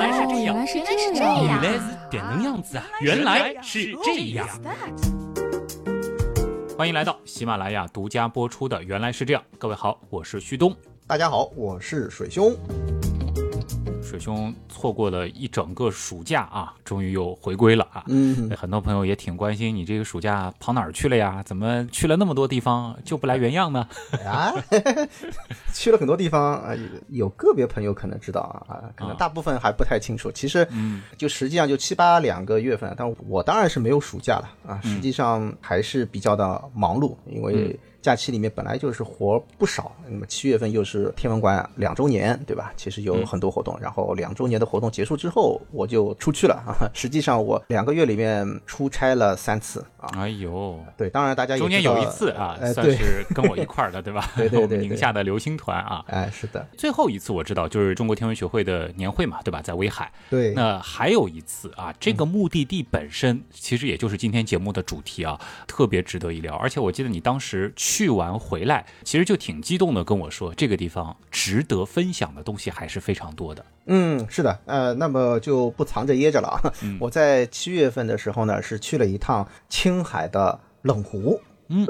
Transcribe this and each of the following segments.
来是这样，原来是这原样。来是点能样子啊！原来是这样。欢迎来到喜马拉雅独家播出的《原来是这样》。各位好，我是旭东。大家好，我是水兄。水兄错过了一整个暑假啊，终于又回归了啊！嗯，很多朋友也挺关心你这个暑假跑哪儿去了呀？怎么去了那么多地方就不来原样呢？啊，去了很多地方啊，有个别朋友可能知道啊，啊，可能大部分还不太清楚。其实，嗯，就实际上就七八两个月份，但我当然是没有暑假了啊，实际上还是比较的忙碌，因为。假期里面本来就是活不少，那么七月份又是天文馆两周年，对吧？其实有很多活动，然后两周年的活动结束之后，我就出去了啊。实际上我两个月里面出差了三次啊。哎呦，对，当然大家中间有一次啊，算是跟我一块儿的，对吧？对 对 对，宁夏的流星团啊，哎，是的。最后一次我知道就是中国天文学会的年会嘛，对吧？在威海。对。那还有一次啊，这个目的地本身其实也就是今天节目的主题啊，特别值得一聊。而且我记得你当时去完回来。其实就挺激动的跟我说，这个地方值得分享的东西还是非常多的。嗯，是的，呃，那么就不藏着掖着了啊。我在七月份的时候呢，是去了一趟青海的冷湖。嗯，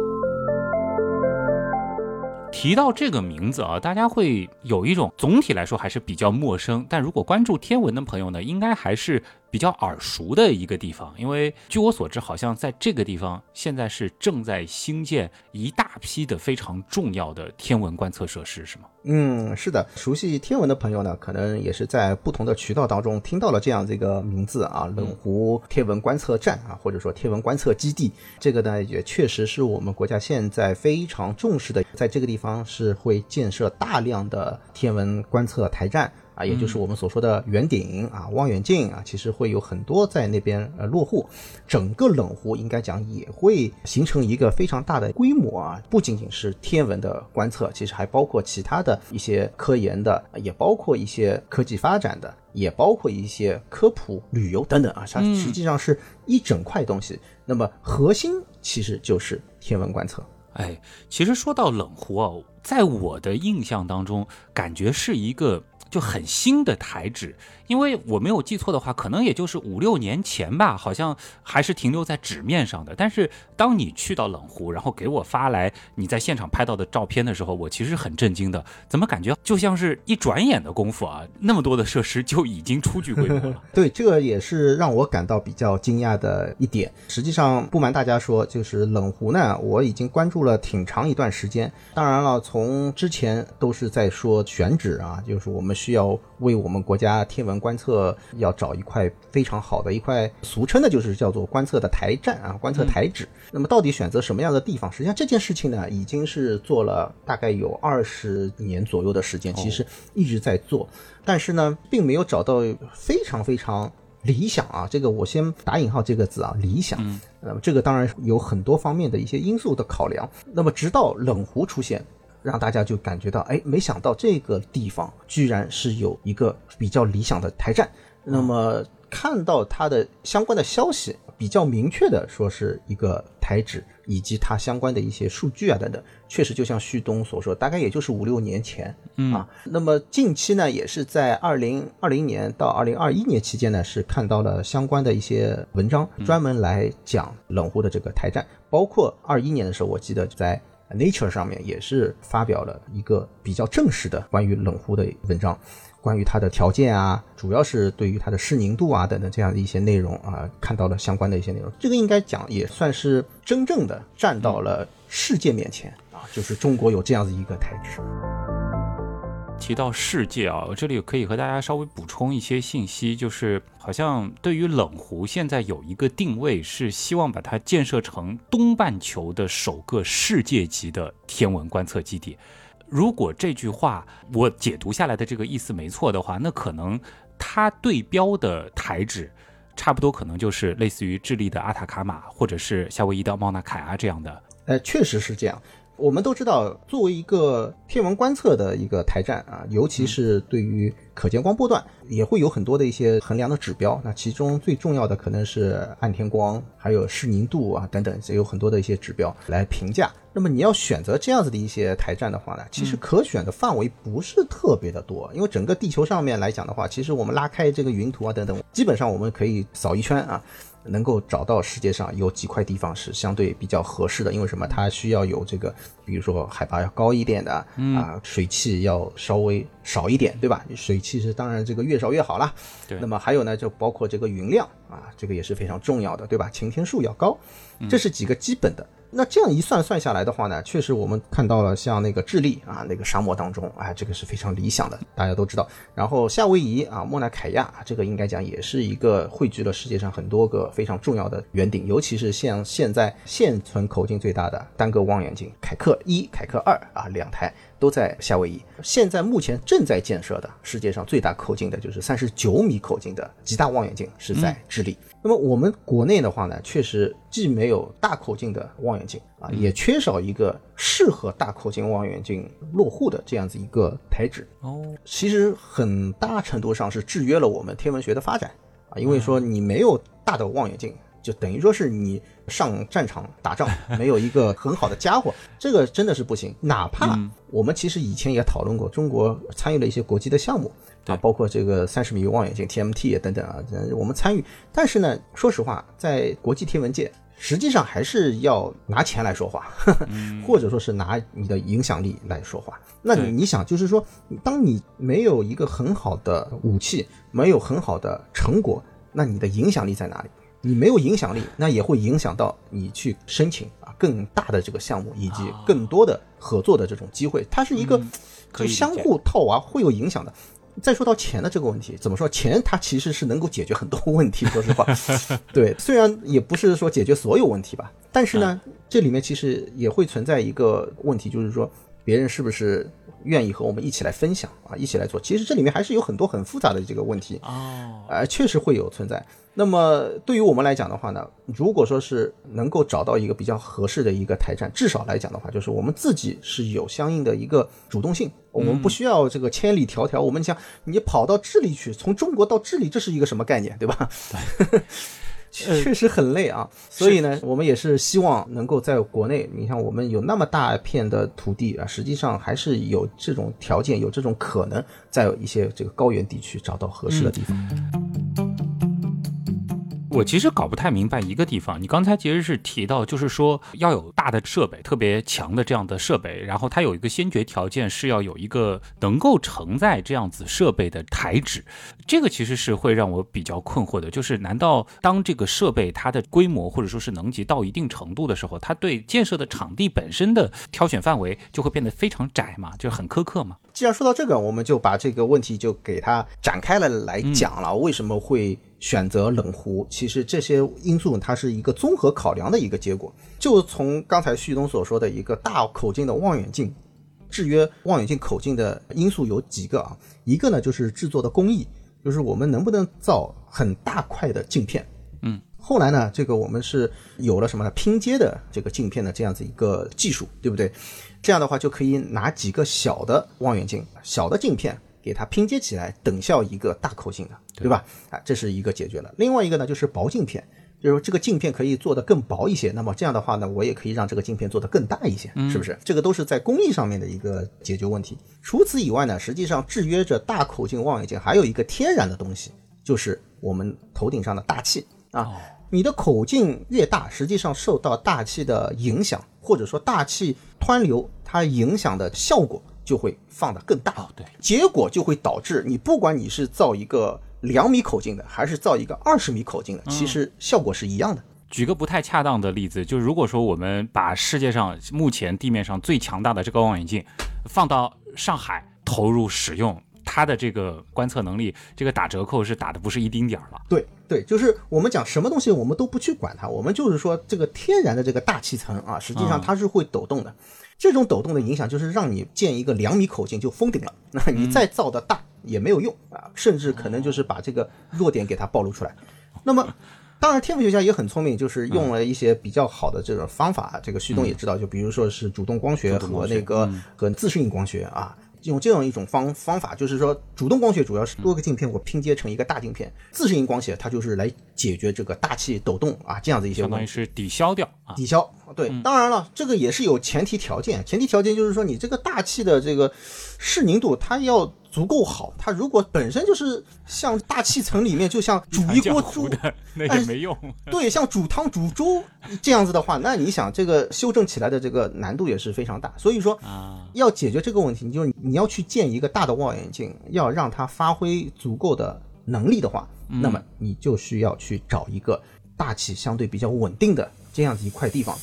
提到这个名字啊，大家会有一种总体来说还是比较陌生，但如果关注天文的朋友呢，应该还是。比较耳熟的一个地方，因为据我所知，好像在这个地方现在是正在兴建一大批的非常重要的天文观测设施，是吗？嗯，是的。熟悉天文的朋友呢，可能也是在不同的渠道当中听到了这样这个名字啊，冷湖天文观测站啊，或者说天文观测基地。这个呢，也确实是我们国家现在非常重视的，在这个地方是会建设大量的天文观测台站。啊，也就是我们所说的圆顶啊，望远镜啊，其实会有很多在那边呃落户，整个冷湖应该讲也会形成一个非常大的规模啊，不仅仅是天文的观测，其实还包括其他的一些科研的，也包括一些科技发展的，也包括一些科普旅游等等啊，它实际上是一整块东西。那么核心其实就是天文观测。哎，其实说到冷湖啊，在我的印象当中，感觉是一个。就很新的台纸。因为我没有记错的话，可能也就是五六年前吧，好像还是停留在纸面上的。但是当你去到冷湖，然后给我发来你在现场拍到的照片的时候，我其实很震惊的。怎么感觉就像是一转眼的功夫啊，那么多的设施就已经初具规模了？对，这个也是让我感到比较惊讶的一点。实际上，不瞒大家说，就是冷湖呢，我已经关注了挺长一段时间。当然了，从之前都是在说选址啊，就是我们需要为我们国家天文。观测要找一块非常好的一块，俗称的就是叫做观测的台站啊，观测台址。那么到底选择什么样的地方？实际上这件事情呢，已经是做了大概有二十年左右的时间，其实一直在做，但是呢，并没有找到非常非常理想啊。这个我先打引号这个字啊，理想。那么这个当然有很多方面的一些因素的考量。那么直到冷湖出现。让大家就感觉到，哎，没想到这个地方居然是有一个比较理想的台站。那么看到它的相关的消息，比较明确的说是一个台址，以及它相关的一些数据啊等等，确实就像旭东所说，大概也就是五六年前啊。那么近期呢，也是在二零二零年到二零二一年期间呢，是看到了相关的一些文章，专门来讲冷湖的这个台站，包括二一年的时候，我记得在。Nature 上面也是发表了一个比较正式的关于冷湖的文章，关于它的条件啊，主要是对于它的适凝度啊等等这样的一些内容啊，看到了相关的一些内容。这个应该讲也算是真正的站到了世界面前啊，就是中国有这样的一个台址。提到世界啊，我这里可以和大家稍微补充一些信息，就是好像对于冷湖现在有一个定位，是希望把它建设成东半球的首个世界级的天文观测基地。如果这句话我解读下来的这个意思没错的话，那可能它对标的台址，差不多可能就是类似于智利的阿塔卡马，或者是夏威夷的莫纳凯啊这样的。呃，确实是这样。我们都知道，作为一个天文观测的一个台站啊，尤其是对于可见光波段，也会有很多的一些衡量的指标。那其中最重要的可能是暗天光，还有视宁度啊等等，也有很多的一些指标来评价那么你要选择这样子的一些台站的话呢，其实可选的范围不是特别的多，因为整个地球上面来讲的话，其实我们拉开这个云图啊等等，基本上我们可以扫一圈啊。能够找到世界上有几块地方是相对比较合适的，因为什么？它需要有这个，比如说海拔要高一点的，啊，水汽要稍微少一点，对吧？水汽是当然这个越少越好啦。对。那么还有呢，就包括这个云量啊，这个也是非常重要的，对吧？晴天数要高，这是几个基本的。那这样一算算下来的话呢，确实我们看到了像那个智利啊，那个沙漠当中，哎，这个是非常理想的，大家都知道。然后夏威夷啊，莫纳凯亚，这个应该讲也是一个汇聚了世界上很多个非常重要的圆顶，尤其是像现在现存口径最大的单个望远镜凯克一、凯克二啊，两台。都在夏威夷。现在目前正在建设的世界上最大口径的，就是三十九米口径的极大望远镜，是在智利。那么我们国内的话呢，确实既没有大口径的望远镜啊，也缺少一个适合大口径望远镜落户的这样子一个台址。哦，其实很大程度上是制约了我们天文学的发展啊，因为说你没有大的望远镜。就等于说是你上战场打仗 没有一个很好的家伙，这个真的是不行。哪怕我们其实以前也讨论过，中国参与了一些国际的项目啊，包括这个三十米望远镜 TMT 等等啊，我们参与。但是呢，说实话，在国际天文界，实际上还是要拿钱来说话，或者说是拿你的影响力来说话。那你想，就是说，当你没有一个很好的武器，没有很好的成果，那你的影响力在哪里？你没有影响力，那也会影响到你去申请啊更大的这个项目以及更多的合作的这种机会。它是一个就相互套娃，会有影响的。再说到钱的这个问题，怎么说？钱它其实是能够解决很多问题。说实话，对，虽然也不是说解决所有问题吧，但是呢，这里面其实也会存在一个问题，就是说别人是不是愿意和我们一起来分享啊，一起来做？其实这里面还是有很多很复杂的这个问题哦，呃，确实会有存在。那么对于我们来讲的话呢，如果说是能够找到一个比较合适的一个台站，至少来讲的话，就是我们自己是有相应的一个主动性，我们不需要这个千里迢迢。我们想你跑到智利去，从中国到智利，这是一个什么概念，对吧？确实很累啊。所以呢，我们也是希望能够在国内，你像我们有那么大片的土地啊，实际上还是有这种条件，有这种可能，在一些这个高原地区找到合适的地方。我其实搞不太明白一个地方，你刚才其实是提到，就是说要有大的设备，特别强的这样的设备，然后它有一个先决条件是要有一个能够承载这样子设备的台址，这个其实是会让我比较困惑的，就是难道当这个设备它的规模或者说是能级到一定程度的时候，它对建设的场地本身的挑选范围就会变得非常窄嘛，就很苛刻嘛？既然说到这个，我们就把这个问题就给它展开了来讲了，为什么会？选择冷湖，其实这些因素它是一个综合考量的一个结果。就从刚才旭东所说的一个大口径的望远镜制约望远镜口径的因素有几个啊？一个呢就是制作的工艺，就是我们能不能造很大块的镜片。嗯，后来呢，这个我们是有了什么呢？拼接的这个镜片的这样子一个技术，对不对？这样的话就可以拿几个小的望远镜、小的镜片。给它拼接起来，等效一个大口径的，对吧？啊，这是一个解决了。另外一个呢，就是薄镜片，就是说这个镜片可以做得更薄一些。那么这样的话呢，我也可以让这个镜片做得更大一些，是不是？这个都是在工艺上面的一个解决问题。除此以外呢，实际上制约着大口径望远镜还有一个天然的东西，就是我们头顶上的大气啊。你的口径越大，实际上受到大气的影响，或者说大气湍流它影响的效果。就会放得更大，哦对，结果就会导致你不管你是造一个两米口径的，还是造一个二十米口径的，其实效果是一样的。举个不太恰当的例子，就是如果说我们把世界上目前地面上最强大的这个望远镜放到上海投入使用，它的这个观测能力，这个打折扣是打的不是一丁点儿了。对对，就是我们讲什么东西我们都不去管它，我们就是说这个天然的这个大气层啊，实际上它是会抖动的。这种抖动的影响就是让你建一个两米口径就封顶了，那你再造的大也没有用啊，甚至可能就是把这个弱点给它暴露出来。那么，当然天文学家也很聪明，就是用了一些比较好的这种方法。这个旭东也知道，就比如说是主动光学和那个和自适应光学啊，用这样一种方方法，就是说主动光学主要是多个镜片我拼接成一个大镜片，自适应光学它就是来解决这个大气抖动啊这样子一些相当。于是抵消掉啊。抵消，对，当然了，这个也是有前提条件，前提条件就是说你这个大气的这个视凝度它要足够好，它如果本身就是像大气层里面就像煮一锅粥，的 那哎也没用。对，像煮汤煮粥这样子的话，那你想这个修正起来的这个难度也是非常大。所以说，啊，要解决这个问题，你就你要去建一个大的望远镜，要让它发挥足够的能力的话，那么你就需要去找一个大气相对比较稳定的这样子一块地方。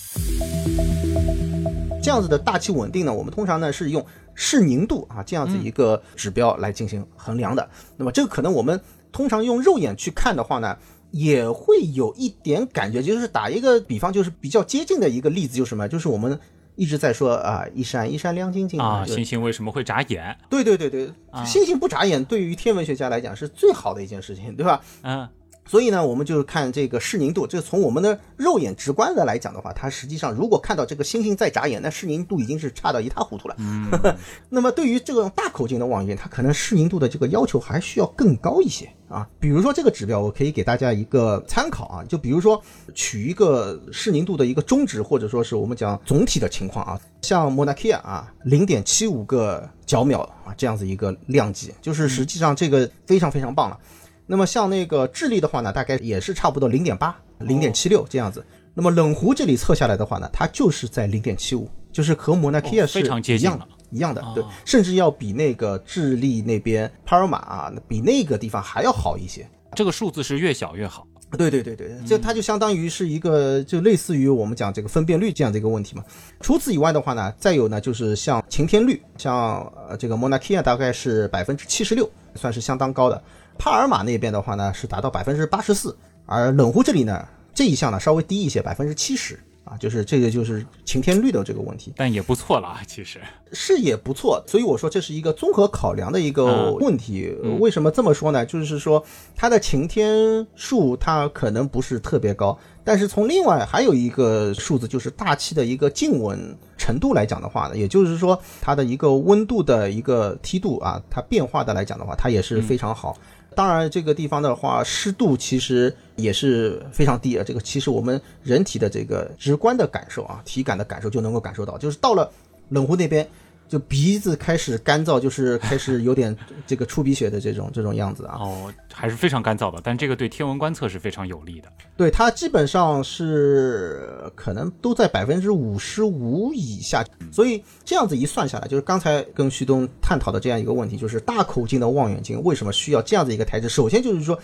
这样子的大气稳定呢，我们通常呢是用视凝度啊这样子一个指标来进行衡量的。那么这个可能我们通常用肉眼去看的话呢，也会有一点感觉，就是打一个比方，就是比较接近的一个例子，就是什么？就是我们一直在说啊，一闪一闪亮晶晶啊，星星为什么会眨眼？对对对对，啊星星不眨眼，对于天文学家来讲是最好的一件事情，对吧？嗯，所以呢，我们就看这个视宁度，这从我们的肉眼直观的来讲的话，它实际上如果看到这个星星在眨眼，那视宁度已经是差到一塌糊涂了。嗯 那么对于这种大口径的望远镜，它可能视宁度的这个要求还需要更高一些啊。比如说这个指标，我可以给大家一个参考啊，就比如说取一个视宁度的一个中值，或者说是我们讲总体的情况啊，像莫纳 k 亚啊，零点七五个角秒啊这样子一个量级，就是实际上这个非常非常棒了。那么像那个智利的话呢，大概也是差不多零点八、零点七六这样子。那么冷湖这里测下来的话呢，它就是在零点七五，就是和摩纳 k 哦是非常接一样的近了，一样的，哦对，甚至要比那个智利那边帕尔马啊，比那个地方还要好一些。这个数字是越小越好。对对对对，这它就相当于是一个，就类似于我们讲这个分辨率这样的一个问题嘛。除此以外的话呢，再有呢就是像晴天率，像呃这个 Mauna Kea 大概是百分之七十六，算是相当高的。帕尔马那边的话呢是达到百分之八十四，而冷湖这里呢这一项呢稍微低一些，百分之七十啊，就是这个就是晴天率的这个问题。但也不错了啊，其实。是也不错，所以我说这是一个综合考量的一个嗯问题。为什么这么说呢？就是说它的晴天数它可能不是特别高，但是从另外还有一个数字，就是大气的一个静稳程度来讲的话呢，也就是说它的一个温度的一个梯度啊，它变化的来讲的话，它也是非常好。当然，这个地方的话，湿度其实也是非常低啊。这个其实我们人体的这个直观的感受啊，体感的感受就能够感受到，就是到了冷湖那边，就鼻子开始干燥，就是开始有点这个出鼻血的这种这种样子啊。哦，还是非常干燥的，但这个对天文观测是非常有利的。对，它基本上是可能都在百分之五十五以下，所以这样子一算下来，就是刚才跟旭东探讨的这样一个问题，就是大口径的望远镜为什么需要这样子一个台阶？首先就是说，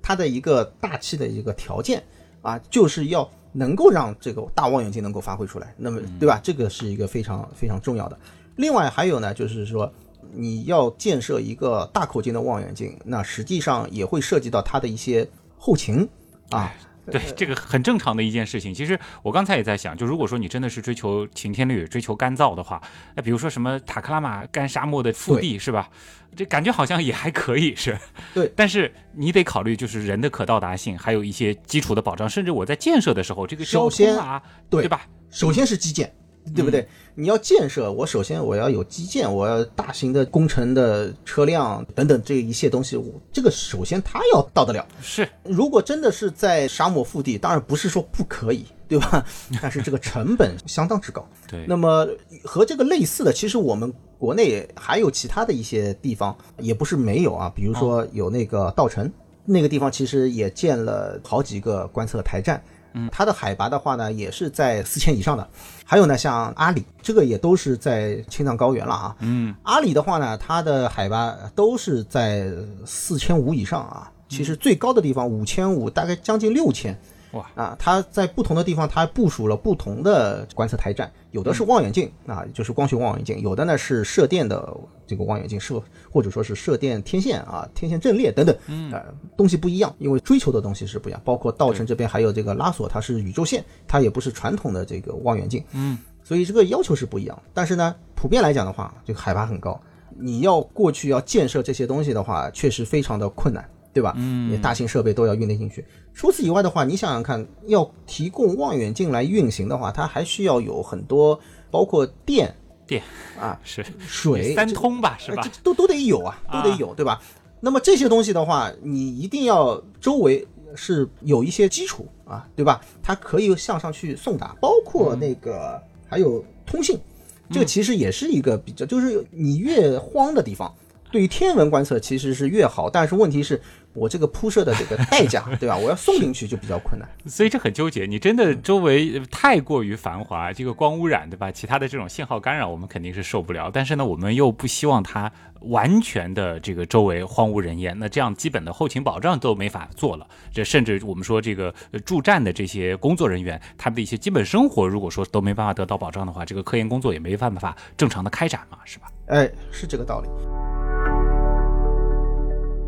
它的一个大气的一个条件啊，就是要能够让这个大望远镜能够发挥出来，那么对吧？这个是一个非常非常重要的。另外还有呢，就是说你要建设一个大口径的望远镜，那实际上也会涉及到它的一些后勤啊。对，这个很正常的一件事情。其实我刚才也在想，就如果说你真的是追求晴天率、追求干燥的话，那比如说什么塔克拉玛干沙漠的腹地是吧？这感觉好像也还可以是。对，但是你得考虑就是人的可到达性，还有一些基础的保障，甚至我在建设的时候，这个交首先通啊，对对吧？首先是基建，对不对？你要建设，我首先我要有基建，我要大型的工程的车辆等等这一切东西，我这个首先它要到得了。是，如果真的是在沙漠腹地，当然不是说不可以，对吧？但是这个成本相当之高。对，那么和这个类似的，其实我们国内还有其他的一些地方，也不是没有啊。比如说有那个稻城，那个地方其实也建了好几个观测台站。嗯，它的海拔的话呢，也是在四千以上的。还有呢，像阿里，这个也都是在青藏高原了啊。嗯，阿里的话呢，它的海拔都是在四千五以上啊。其实最高的地方五千五，大概将近六千。哇啊，它在不同的地方，它部署了不同的观测台站，有的是望远镜啊，就是光学望远镜；有的呢是射电的这个望远镜，射或者说是射电天线啊、天线阵列等等，嗯，呃，东西不一样，因为追求的东西是不一样。包括稻城这边还有这个拉索，它是宇宙线，它也不是传统的这个望远镜，嗯，所以这个要求是不一样。但是呢，普遍来讲的话，这个海拔很高，你要过去要建设这些东西的话，确实非常的困难。对吧？嗯，你大型设备都要运得进去。除此以外的话，你想想看，要提供望远镜来运行的话，它还需要有很多包括电电啊，是水三通吧，是吧这？都都得有啊，都得有，对吧？那么这些东西的话，你一定要周围是有一些基础啊，对吧？它可以向上去送达，包括那个还有通信，这个其实也是一个比较，就是你越荒的地方，对于天文观测其实是越好，但是问题是我这个铺设的这个代价，对吧？我要送进去就比较困难。所以这很纠结。你真的周围太过于繁华，这个光污染，对吧？其他的这种信号干扰，我们肯定是受不了。但是呢，我们又不希望它完全的这个周围荒无人烟，那这样基本的后勤保障都没法做了。这甚至我们说这个呃驻站的这些工作人员，他们的一些基本生活，如果说都没办法得到保障的话，这个科研工作也没办法正常的开展嘛，是吧？哎，是这个道理。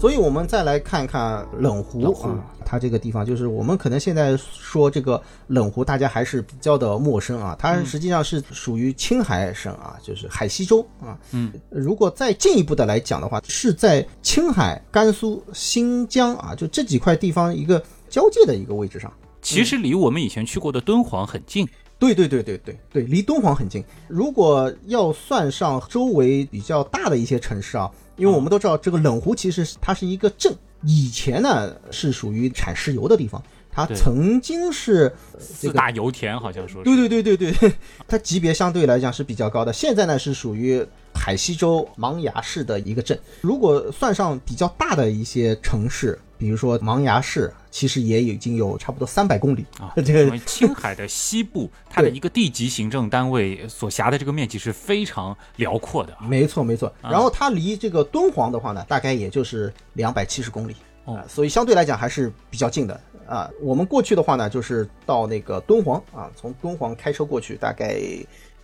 所以，我们再来看一看冷湖冷湖啊，它这个地方就是我们可能现在说这个冷湖，大家还是比较的陌生啊。它实际上是属于青海省啊，就是海西州啊。嗯，如果再进一步的来讲的话，是在青海、甘肃、新疆啊，就这几块地方一个交界的一个位置上。其实离我们以前去过的敦煌很近。对对对对对对，离敦煌很近。如果要算上周围比较大的一些城市啊，因为我们都知道这个冷湖其实它是一个镇，以前呢是属于产石油的地方，它曾经是呃这个。四大油田好像说是。对对对对对，它级别相对来讲是比较高的。现在呢是属于海西州茫崖市的一个镇。如果算上比较大的一些城市，比如说茫崖市，其实也已经有差不多三百公里。啊，这个青海的西部，它的一个地级行政单位所辖的这个面积是非常辽阔的啊。没错没错，然后它离这个敦煌的话呢，大概也就是两百七十公里哦。啊、所以相对来讲还是比较近的。啊。我们过去的话呢，就是到那个敦煌啊，从敦煌开车过去大概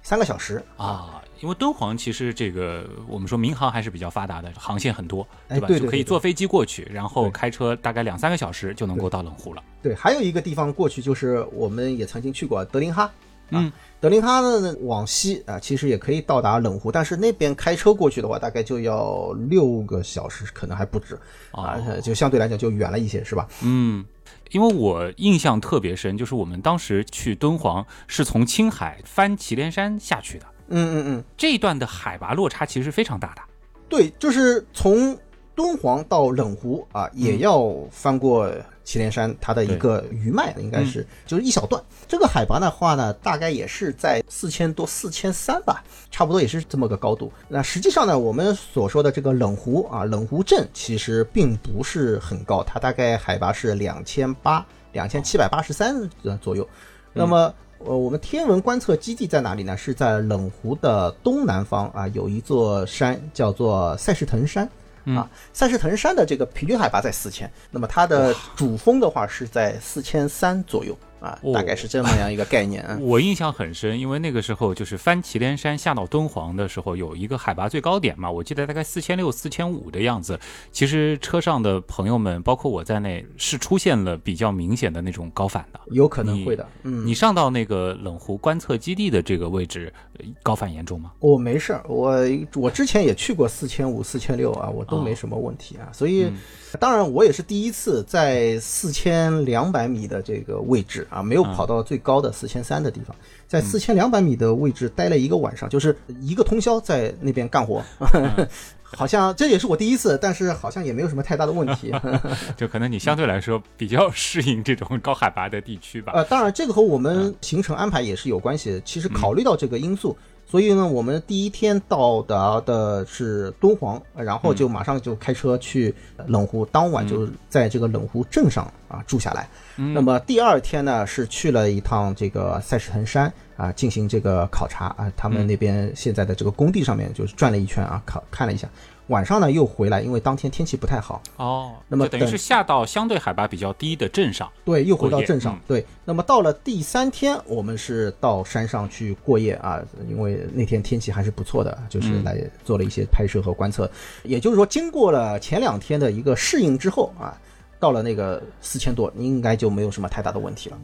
三个小时啊，因为敦煌其实这个我们说民航还是比较发达的，航线很多，吧？哎对对对对就可以坐飞机过去，然后开车大概两三个小时就能够到冷湖了。对，还有一个地方过去就是我们也曾经去过德林哈。啊嗯，德令哈呢往西啊，其实也可以到达冷湖，但是那边开车过去的话，大概就要六个小时，可能还不止啊，哦。就相对来讲就远了一些，是吧？嗯，因为我印象特别深，就是我们当时去敦煌是从青海翻祁连山下去的，嗯嗯嗯，这一段的海拔落差其实非常大的。对，就是从敦煌到冷湖啊，也要翻过祁连山，它的一个余脉，应该是、就是一小段。这个海拔的话呢，大概也是在四千多、四千三吧，差不多也是这么个高度。那实际上呢，我们所说的这个冷湖啊，冷湖镇其实并不是很高，它大概海拔是两千八、两千七百八十三左右。那么呃，我们天文观测基地在哪里呢？是在冷湖的东南方啊，有一座山叫做赛士腾山。啊，赛石腾山的这个平均海拔在四千，那么它的主峰的话是在四千三左右啊，哦大概是这么样一个概念啊。我印象很深，因为那个时候就是翻祁连山下到敦煌的时候，有一个海拔最高点嘛，我记得大概四千六、四千五的样子。其实车上的朋友们，包括我在内，是出现了比较明显的那种高反的。有可能会的，嗯，你上到那个冷湖观测基地的这个位置，呃高反严重吗？我没事儿，我我之前也去过四千五、四千六啊，我都没什么问题啊。所以，当然我也是第一次在四千两百米的这个位置啊，没有跑到最高的四千三的地方，在四千两百米的位置待了一个晚上，就是一个通宵在那边干活。好像这也是我第一次，但是好像也没有什么太大的问题。就可能你相对来说比较适应这种高海拔的地区吧。呃，当然这个和我们行程安排也是有关系的。其实考虑到这个因素，所以呢，我们第一天到达的是敦煌，呃然后就马上就开车去冷湖，当晚就在这个冷湖镇上啊住下来。那么第二天呢，是去了一趟这个赛什腾山啊，进行这个考察啊，他们那边现在的这个工地上面就是转了一圈啊，考看了一下。晚上呢又回来，因为当天天气不太好，哦，那么等于是下到相对海拔比较低的镇上。对，又回到镇上。嗯对，那么到了第三天，我们是到山上去过夜啊，因为那天天气还是不错的，就是嗯来做了一些拍摄和观测。也就是说，经过了前两天的一个适应之后啊，到了那个四千多，应该就没有什么太大的问题了。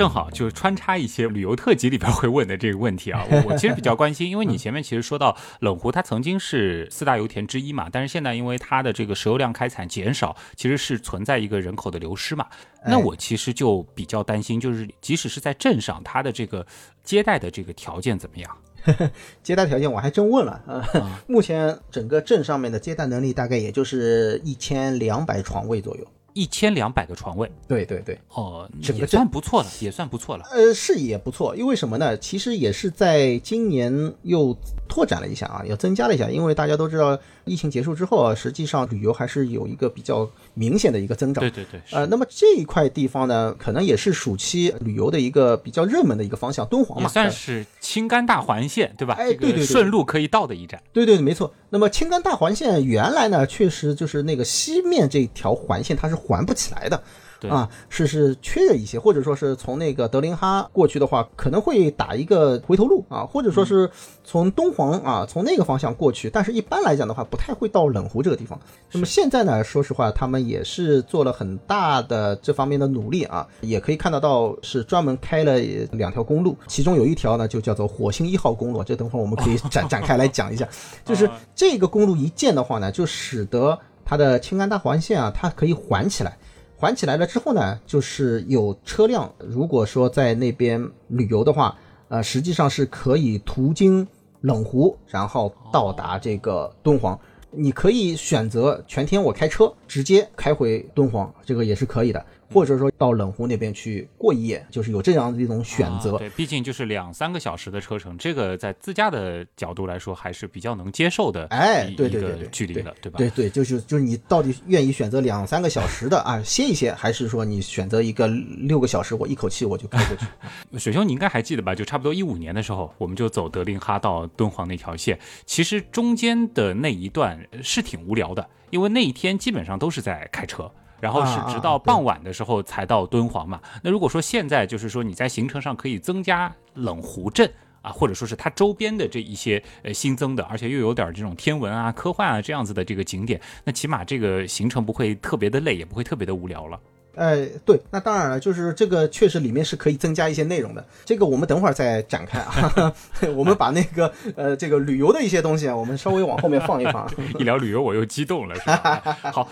正好就穿插一些旅游特辑里边会问的这个问题啊，我我其实比较关心，因为你前面其实说到冷湖，它曾经是四大油田之一嘛，但是现在因为它的这个石油量开采减少，其实是存在一个人口的流失嘛。那我其实就比较担心，就是即使是在镇上，它的这个接待的这个条件怎么样？接待条件我还真问了，呃，目前整个镇上面的接待能力大概也就是一千两百床位左右。一千两百个床位，对对对，哦，整个也算不错了，也算不错了。呃，是也不错，因为什么呢？其实也是在今年又拓展了一下啊，又增加了一下，因为大家都知道，疫情结束之后啊，实际上旅游还是有一个比较明显的一个增长。对对对，呃，那么这一块地方呢，可能也是暑期旅游的一个比较热门的一个方向，敦煌嘛，也算是青甘大环线，对吧？哎对对对顺路可以到的一站。对对对，没错。那么青甘大环线原来呢，确实就是那个西面这条环线它是环不起来的。对啊，是是缺了一些，或者说是从那个德林哈过去的话，可能会打一个回头路啊，或者说是从敦煌啊，从那个方向过去。但是一般来讲的话，不太会到冷湖这个地方。那么现在呢，说实话，他们也是做了很大的这方面的努力啊，也可以看得到是专门开了两条公路，其中有一条呢就叫做火星一号公路，这等会儿我们可以展展开来讲一下。就是这个公路一建的话呢，就使得它的青甘大环线啊，它可以环起来。环起来了之后呢，就是有车辆，如果说在那边旅游的话，呃，实际上是可以途经冷湖，然后到达这个敦煌。你可以选择全天我开车直接开回敦煌，这个也是可以的。或者说到冷湖那边去过一夜，就是有这样的一种选择。啊对，毕竟就是两三个小时的车程，这个在自驾的角度来说还是比较能接受的。哎对对对对距离了，对吧？对对，就是就是你到底愿意选择两三个小时的啊歇一歇，还是说你选择一个六个小时，我一口气我就开过去？水兄，你应该还记得吧？就差不多一五年的时候，我们就走德令哈到敦煌那条线。其实中间的那一段是挺无聊的，因为那一天基本上都是在开车。然后是直到傍晚的时候才到敦煌嘛。那如果说现在就是说你在行程上可以增加冷湖镇啊，或者说是它周边的这一些呃新增的，而且又有点这种天文啊、科幻啊这样子的这个景点，那起码这个行程不会特别的累，也不会特别的无聊了。哎，对，那当然了，就是这个确实里面是可以增加一些内容的，这个我们等会儿再展开啊。我们把那个呃这个旅游的一些东西啊，我们稍微往后面放一放。一聊旅游我又激动了，是吧？好。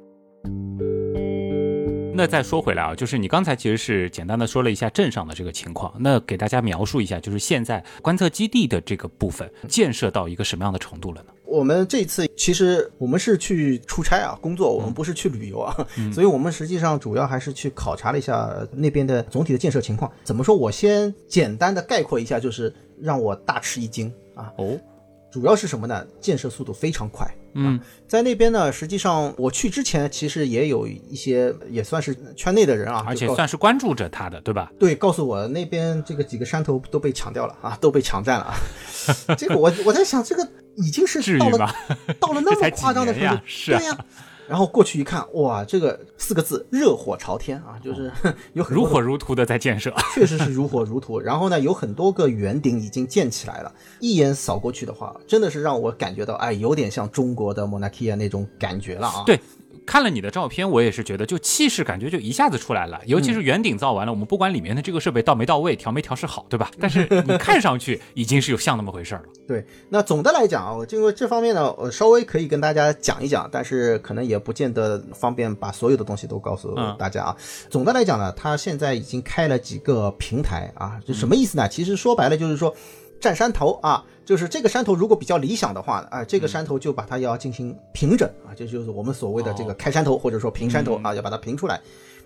那再说回来啊，就是你刚才其实是简单的说了一下镇上的这个情况，那给大家描述一下，就是现在观测基地的这个部分建设到一个什么样的程度了呢？我们这次其实我们是去出差啊，工作，我们不是去旅游啊，所以我们实际上主要还是去考察了一下那边的总体的建设情况。怎么说？我先简单的概括一下，就是让我大吃一惊啊！哦，主要是什么呢？建设速度非常快。嗯，在那边呢，实际上我去之前，其实也有一些也算是圈内的人啊，而且算是关注着他的，对吧？对，告诉我那边这个几个山头都被抢掉了啊，都被抢占了啊。这个我我在想，这个已经是到了吗？到了那么 夸张的程度对呀。然后过去一看，哇，这个四个字“热火朝天”啊，就是 有很如火如荼的在建设。确实是如火如荼。然后呢，有很多个圆顶已经建起来了，一眼扫过去的话，真的是让我感觉到，哎，有点像中国的 Monakia 那种感觉了啊。对看了你的照片，我也是觉得，就气势感觉就一下子出来了。尤其是圆顶造完了，我们不管里面的这个设备到没到位，调没调试好，对吧？但是你看上去已经是有像那么回事儿了。对，那总的来讲啊，我经过这方面呢，我稍微可以跟大家讲一讲，但是可能也不见得方便把所有的东西都告诉嗯大家啊。总的来讲呢，它现在已经开了几个平台啊，就什么意思呢？其实说白了就是说，占山头啊，就是这个山头如果比较理想的话，啊、这个山头就把它要进行平整啊，这就是我们所谓的这个开山头或者说平山头啊，要把它平出来。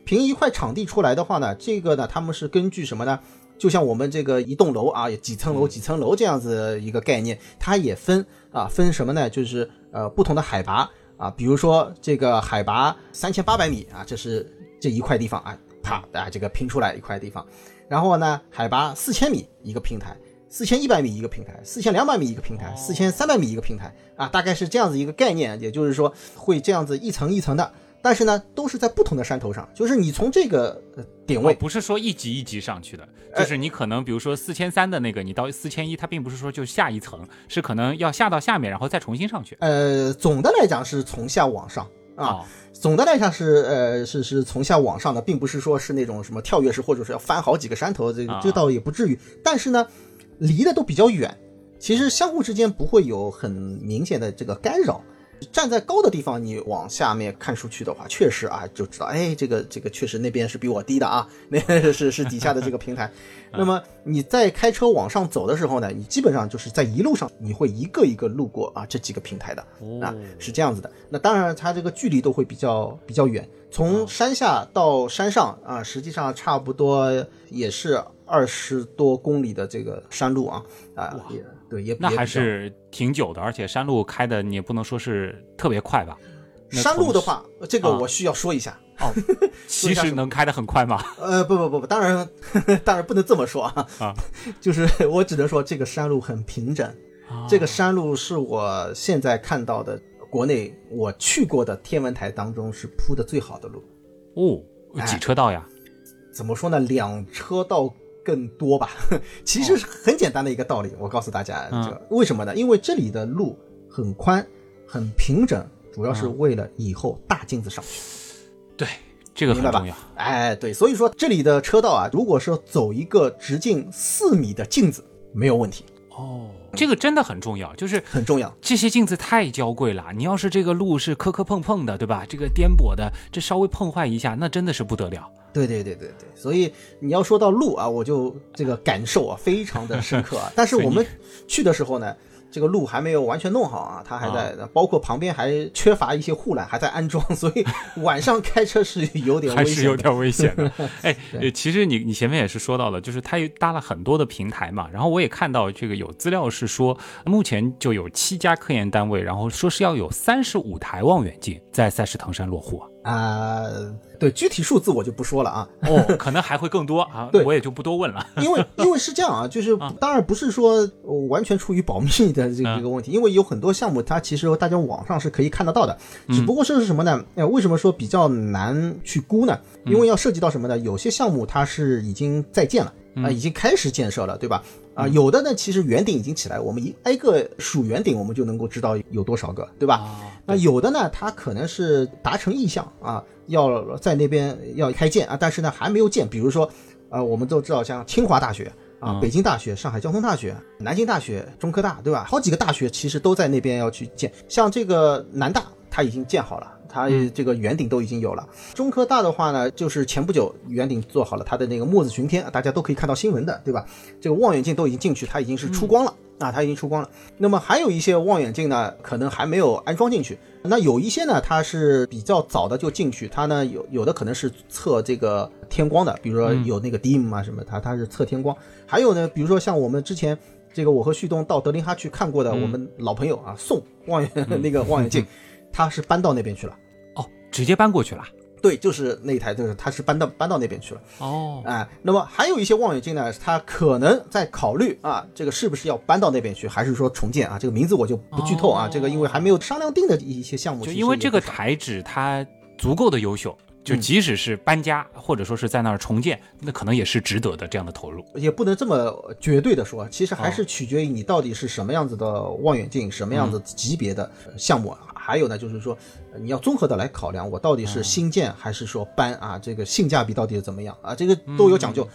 平一块场地出来的话呢，这个呢，他们是根据什么呢？就像我们这个一栋楼啊，有几层楼、几层楼这样子一个概念，它也分啊，分什么呢？就是呃不同的海拔啊，比如说这个海拔三千八百米啊，这是这一块地方啊，啪啊这个拼出来一块地方，然后呢海拔四千米一个平台。四千一百米一个平台，四千两百米一个平台，四千三百米一个平台啊，大概是这样子一个概念，也就是说会这样子一层一层的，但是呢都是在不同的山头上，就是你从这个呃点位哦不是说一级一级上去的，就是你可能比如说四千三的那个，你到四千一，它并不是说就下一层，是可能要下到下面，然后再重新上去。呃，总的来讲是从下往上，啊。哦总的来讲是呃是是从下往上的，并不是说是那种什么跳跃式，或者是要翻好几个山头，这这倒也不至于。但是呢，离得都比较远，其实相互之间不会有很明显的这个干扰。站在高的地方，你往下面看出去的话，确实啊，就知道，哎，这个这个确实那边是比我低的啊，那是是底下的这个平台。那么你在开车往上走的时候呢，你基本上就是在一路上，你会一个一个路过啊这几个平台的啊，是这样子的。那当然，它这个距离都会比较比较远，从山下到山上啊，实际上差不多也是二十多公里的这个山路啊啊，也对，也那还是挺久的，而且山路开的你也不能说是特别快吧？山路的话，这个啊我需要说一下。哦，其实能开得很快吗？呃，不不不不，当然当然不能这么说啊，啊就是 我只能说这个山路很平整，啊这个山路是我现在看到的国内我去过的天文台当中是铺的最好的路。哦，几车道呀？怎么说呢？两车道更多吧。其实是很简单的一个道理，我告诉大家，为什么呢？因为这里的路很宽、很平整，主要是为了以后大镜子上去。对，这个很重要。哎，对，所以说这里的车道啊，如果说走一个直径四米的镜子，没有问题，哦，这个真的很重要，就是很重要。这些镜子太娇贵了。你要是这个路是磕磕碰碰的，对吧？这个颠簸的，这稍微碰坏一下，那真的是不得了。对对对对对，所以你要说到路啊，我就这个感受啊非常的深刻啊。但是我们去的时候呢，这个路还没有完全弄好啊，它还在，包括旁边还缺乏一些护栏，还在安装，所以晚上开车是有点还 危险还。是有点危险的。哎，呃其实你你前面也是说到了，就是它搭了很多的平台嘛，然后我也看到这个有资料是说，目前就有七家科研单位，然后说是要有三十五台望远镜在赛事唐山落户啊。啊、对，具体数字我就不说了啊。哦，可能还会更多啊，对我也就不多问了。因为因为是这样啊，就是当然不是说呃完全出于保密的这个嗯这个问题，因为有很多项目它其实大家网上是可以看得到的，只不过是什么呢？呃，为什么说比较难去估呢？因为要涉及到什么呢？有些项目它是已经在建了啊、已经开始建设了，对吧？啊，有的呢，其实圆顶已经起来，我们一挨个数圆顶，我们就能够知道有多少个，对吧？那有的呢，它可能是达成意向啊，要在那边要开建啊，但是呢还没有建。比如说，呃，我们都知道像清华大学啊、嗯北京大学、上海交通大学、南京大学、中科大，对吧？好几个大学其实都在那边要去建。像这个南大，它已经建好了。它这个圆顶都已经有了，中科大的话呢，就是前不久圆顶做好了，它的那个墨子巡天，大家都可以看到新闻的，对吧？这个望远镜都已经进去，它已经是出光了、啊，它已经出光了。那么还有一些望远镜呢，可能还没有安装进去。那有一些呢，它是比较早的就进去，它呢有有的可能是测这个天光的，比如说有那个 DIM 啊什么，它它是测天光。还有呢，比如说像我们之前这个我和旭东到德林哈去看过的，我们老朋友啊宋望远 那个望远镜，它是搬到那边去了。哦，直接搬过去了。对，就是那一台，就是他是搬到搬到那边去了。哦，哎，那么还有一些望远镜呢，他可能在考虑啊，这个是不是要搬到那边去，还是说重建啊？这个名字我就不剧透啊，哦这个因为还没有商量定的一些项目。就因为这个台址它足够的优秀，就即使是搬家或者说是在那儿重建，那可能也是值得的这样的投入。也不能这么绝对的说，其实还哦是取决于你到底是什么样子的望远镜，什么样子嗯级别的呃项目。还有呢，就是说呃你要综合的来考量，我到底嗯是新建还是说搬啊？这个性价比到底是怎么样啊？这个都有讲究。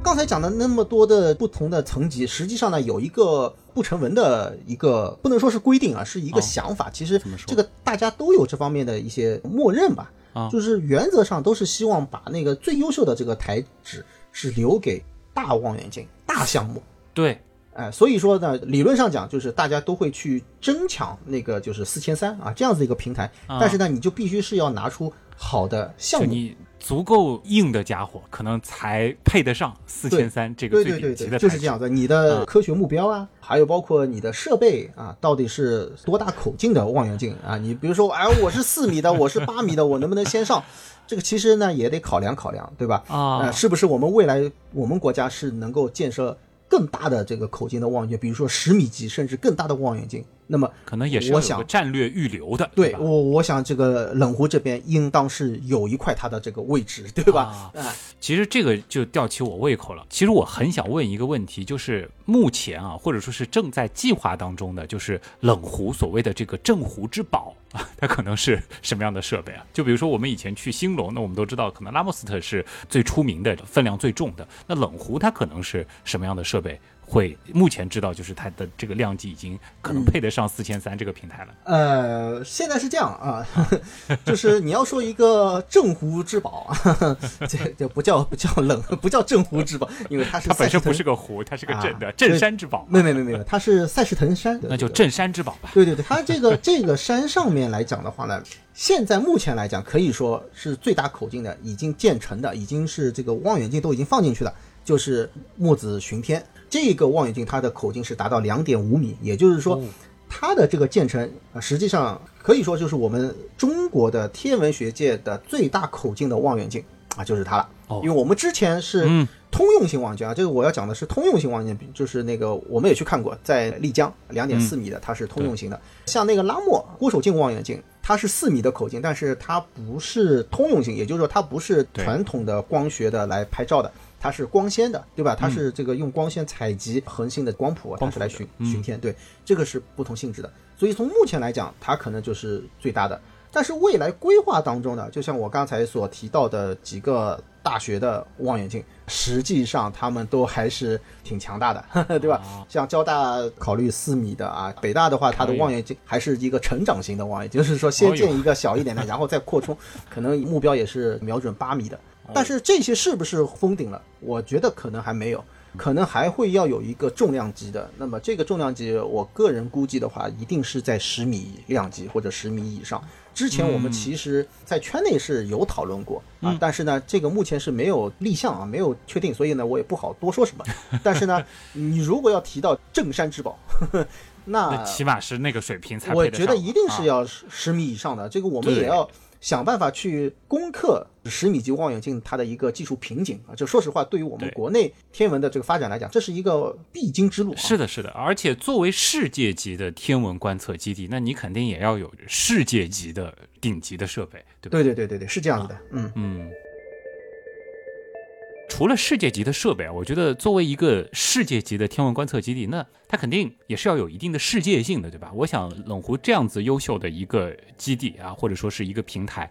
刚才讲的那么多的不同的层级，实际上呢，有一个不成文的一个不能说是规定啊，是一个哦想法。其实这个大家都有这方面的一些默认吧，啊就是原则上都是希望把那个最优秀的这个台址是留给大望远镜、大项目。对，哎，所以说呢，理论上讲，就是大家都会去争抢那个就是四千三啊这样子一个平台，啊但是呢，你就必须是要拿出好的项目。你足够硬的家伙，可能才配得上四千三这个对对对对，最顶级的就是这样的。你的科学目标啊，还有包括你的设备啊，到底是多大口径的望远镜啊？你比如说，哎，我是四米的，我是八米的，我能不能先上？这个其实呢也得考量考量，对吧？啊呃，是不是我们未来我们国家是能够建设更大的这个口径的望远镜，比如说十米级甚至更大的望远镜那么可能也是我想战略预留的，对我，我想这个冷湖这边应当是有一块它的这个位置，对吧？啊其实这个就吊起我胃口了。其实我很想问一个问题，就是目前啊，或者说是正在计划当中的，就是冷湖所谓的这个镇湖之宝啊，它可能是什么样的设备啊？就比如说我们以前去兴隆，那我们都知道，可能拉莫斯特是最出名的、分量最重的。那冷湖它可能是什么样的设备？会目前知道就是它的这个量级已经可能配得上四千三这个平台了。呃，现在是这样啊，就是你要说一个镇湖之宝，这这不叫不叫冷，不叫镇湖之宝，因为它是它本身不是个湖，它是个镇的啊镇山之宝，没没没没有，它是赛事腾山，那就镇山之宝吧。对对对，它这个这个山上面来讲的话呢，现在目前来讲可以说是最大口径的，已经建成的，已经是这个望远镜都已经放进去了，就是墨子巡天这个望远镜，它的口径是达到两点五米，也就是说。它的这个建成，啊实际上可以说就是我们中国的天文学界的最大口径的望远镜啊，就是它了。哦因为我们之前是嗯通用型望远镜啊，这个我要讲的是通用型望远镜，就是那个我们也去看过，在丽江两点四米的，它是通用型的。像那个拉莫郭守敬望远镜，它是四米的口径，但是它不是通用型，也就是说它不是传统的光学的来拍照的。它是光纤的，对吧？它是这个用光纤采集恒星的光谱啊，它是来巡巡天，对，这个是不同性质的。所以从目前来讲，它可能就是最大的。但是未来规划当中呢，就像我刚才所提到的几个大学的望远镜，实际上他们都还是挺强大的，呵 呵 对吧？像交大考虑四米的啊，北大的话，它的望远镜还是一个成长型的望远镜，就是说先建一个小一点的，然后再扩充，可能目标也是瞄准八米的。但是这些是不是封顶了？我觉得可能还没有。可能还会要有一个重量级的，那么这个重量级，我个人估计的话，一定是在十米量级或者十米以上。之前我们其实，在圈内是有讨论过啊，但是呢，这个目前是没有立项啊，没有确定，所以呢，我也不好多说什么。但是呢，你如果要提到镇山之宝，呵 呵那那起码是那个水平才我觉得一定是啊要十十米以上的，这个我们也要想办法去攻克十米级望远镜它的一个技术瓶颈啊。就说实话，对于我们国内天文的这个发展来讲，这是一个必经之路、啊。是的，是的，而且作为世界级的天文观测基地，那你肯定也要有世界级的顶级的设备，对吧？对对对对对，是这样子的。嗯，嗯。除了世界级的设备啊，我觉得作为一个世界级的天文观测基地，那它肯定也是要有一定的世界性的，对吧？我想冷湖这样子优秀的一个基地啊，或者说是一个平台，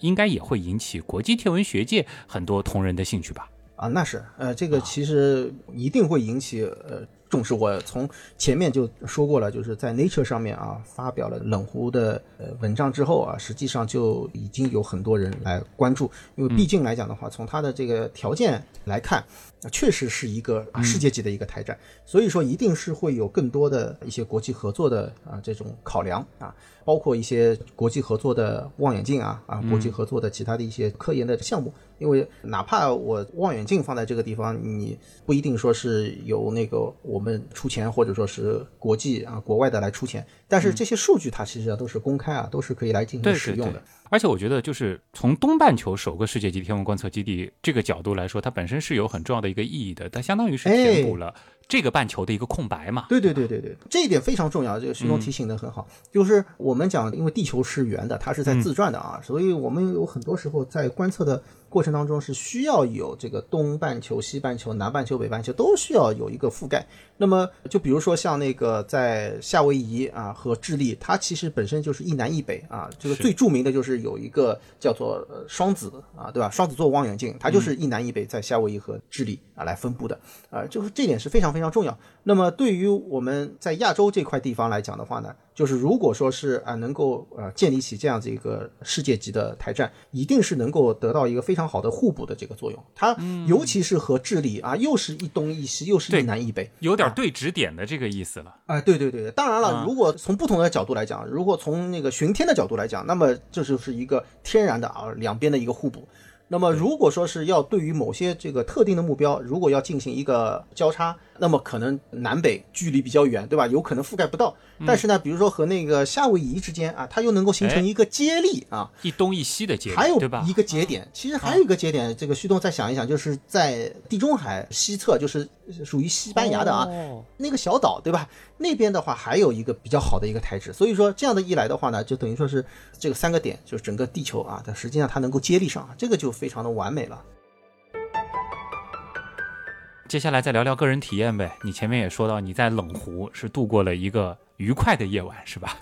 应该也会引起国际天文学界很多同仁的兴趣吧？啊，那是，呃，这个其实一定会引起呃重视。我从前面就说过了，就是在 Nature 上面啊发表了冷湖的呃文章之后啊，实际上就已经有很多人来关注，因为毕竟来讲的话，从它的这个条件来看，确实是一个啊世界级的一个台站，所以说一定是会有更多的一些国际合作的啊这种考量啊，包括一些国际合作的望远镜啊啊，国际合作的其他的一些科研的项目。因为哪怕我望远镜放在这个地方，你不一定说是由那个我们出钱，或者说是国际啊国外的来出钱，但是这些数据它其实都是公开啊，都是可以来进行使用的对。而且我觉得，就是从东半球首个世界级天文观测基地这个角度来说，它本身是有很重要的一个意义的，它相当于是填补了这个半球的一个空白嘛。对对对对对，这一点非常重要。这个徐东提醒的很好，就是我们讲，因为地球是圆的，它是在自转的啊，所以我们有很多时候在观测的过程当中是需要有这个东半球、西半球、南半球、北半球都需要有一个覆盖。那么就比如说像那个在夏威夷啊和智利，它其实本身就是一南一北啊，这个最著名的就是有一个叫做呃双子啊，对吧？双子座望远镜，它就是一南一北在夏威夷和智利啊来分布的啊，就是这点是非常非常重要。那么对于我们在亚洲这块地方来讲的话呢，就是如果说是啊能够呃建立起这样子一个世界级的台站，一定是能够得到一个非常好的互补的这个作用。它尤其是和智利啊，又是一东一西，又是对一南一北，有点对指点的这个意思了。啊，对对对对，当然了啊，如果从不同的角度来讲，如果从那个巡天的角度来讲，那么这就是一个天然的啊两边的一个互补。那么如果说是要对于某些这个特定的目标，如果要进行一个交叉，那么可能南北距离比较远，对吧？有可能覆盖不到。但是呢，比如说和那个夏威夷之间啊，它又能够形成哎一个接力啊，一东一西的接力，还有？一个节点，其实还有一个节点，这个旭东再想一想，就是在地中海西侧，就是属于西班牙的啊，哦那个小岛对吧？那边的话还有一个比较好的一个台址，所以说这样的一来的话呢，就等于说是这个三个点，就是整个地球啊，它实际上它能够接力上，这个就非常的完美了。接下来再聊聊个人体验呗。你前面也说到你在冷湖是度过了一个愉快的夜晚，是吧？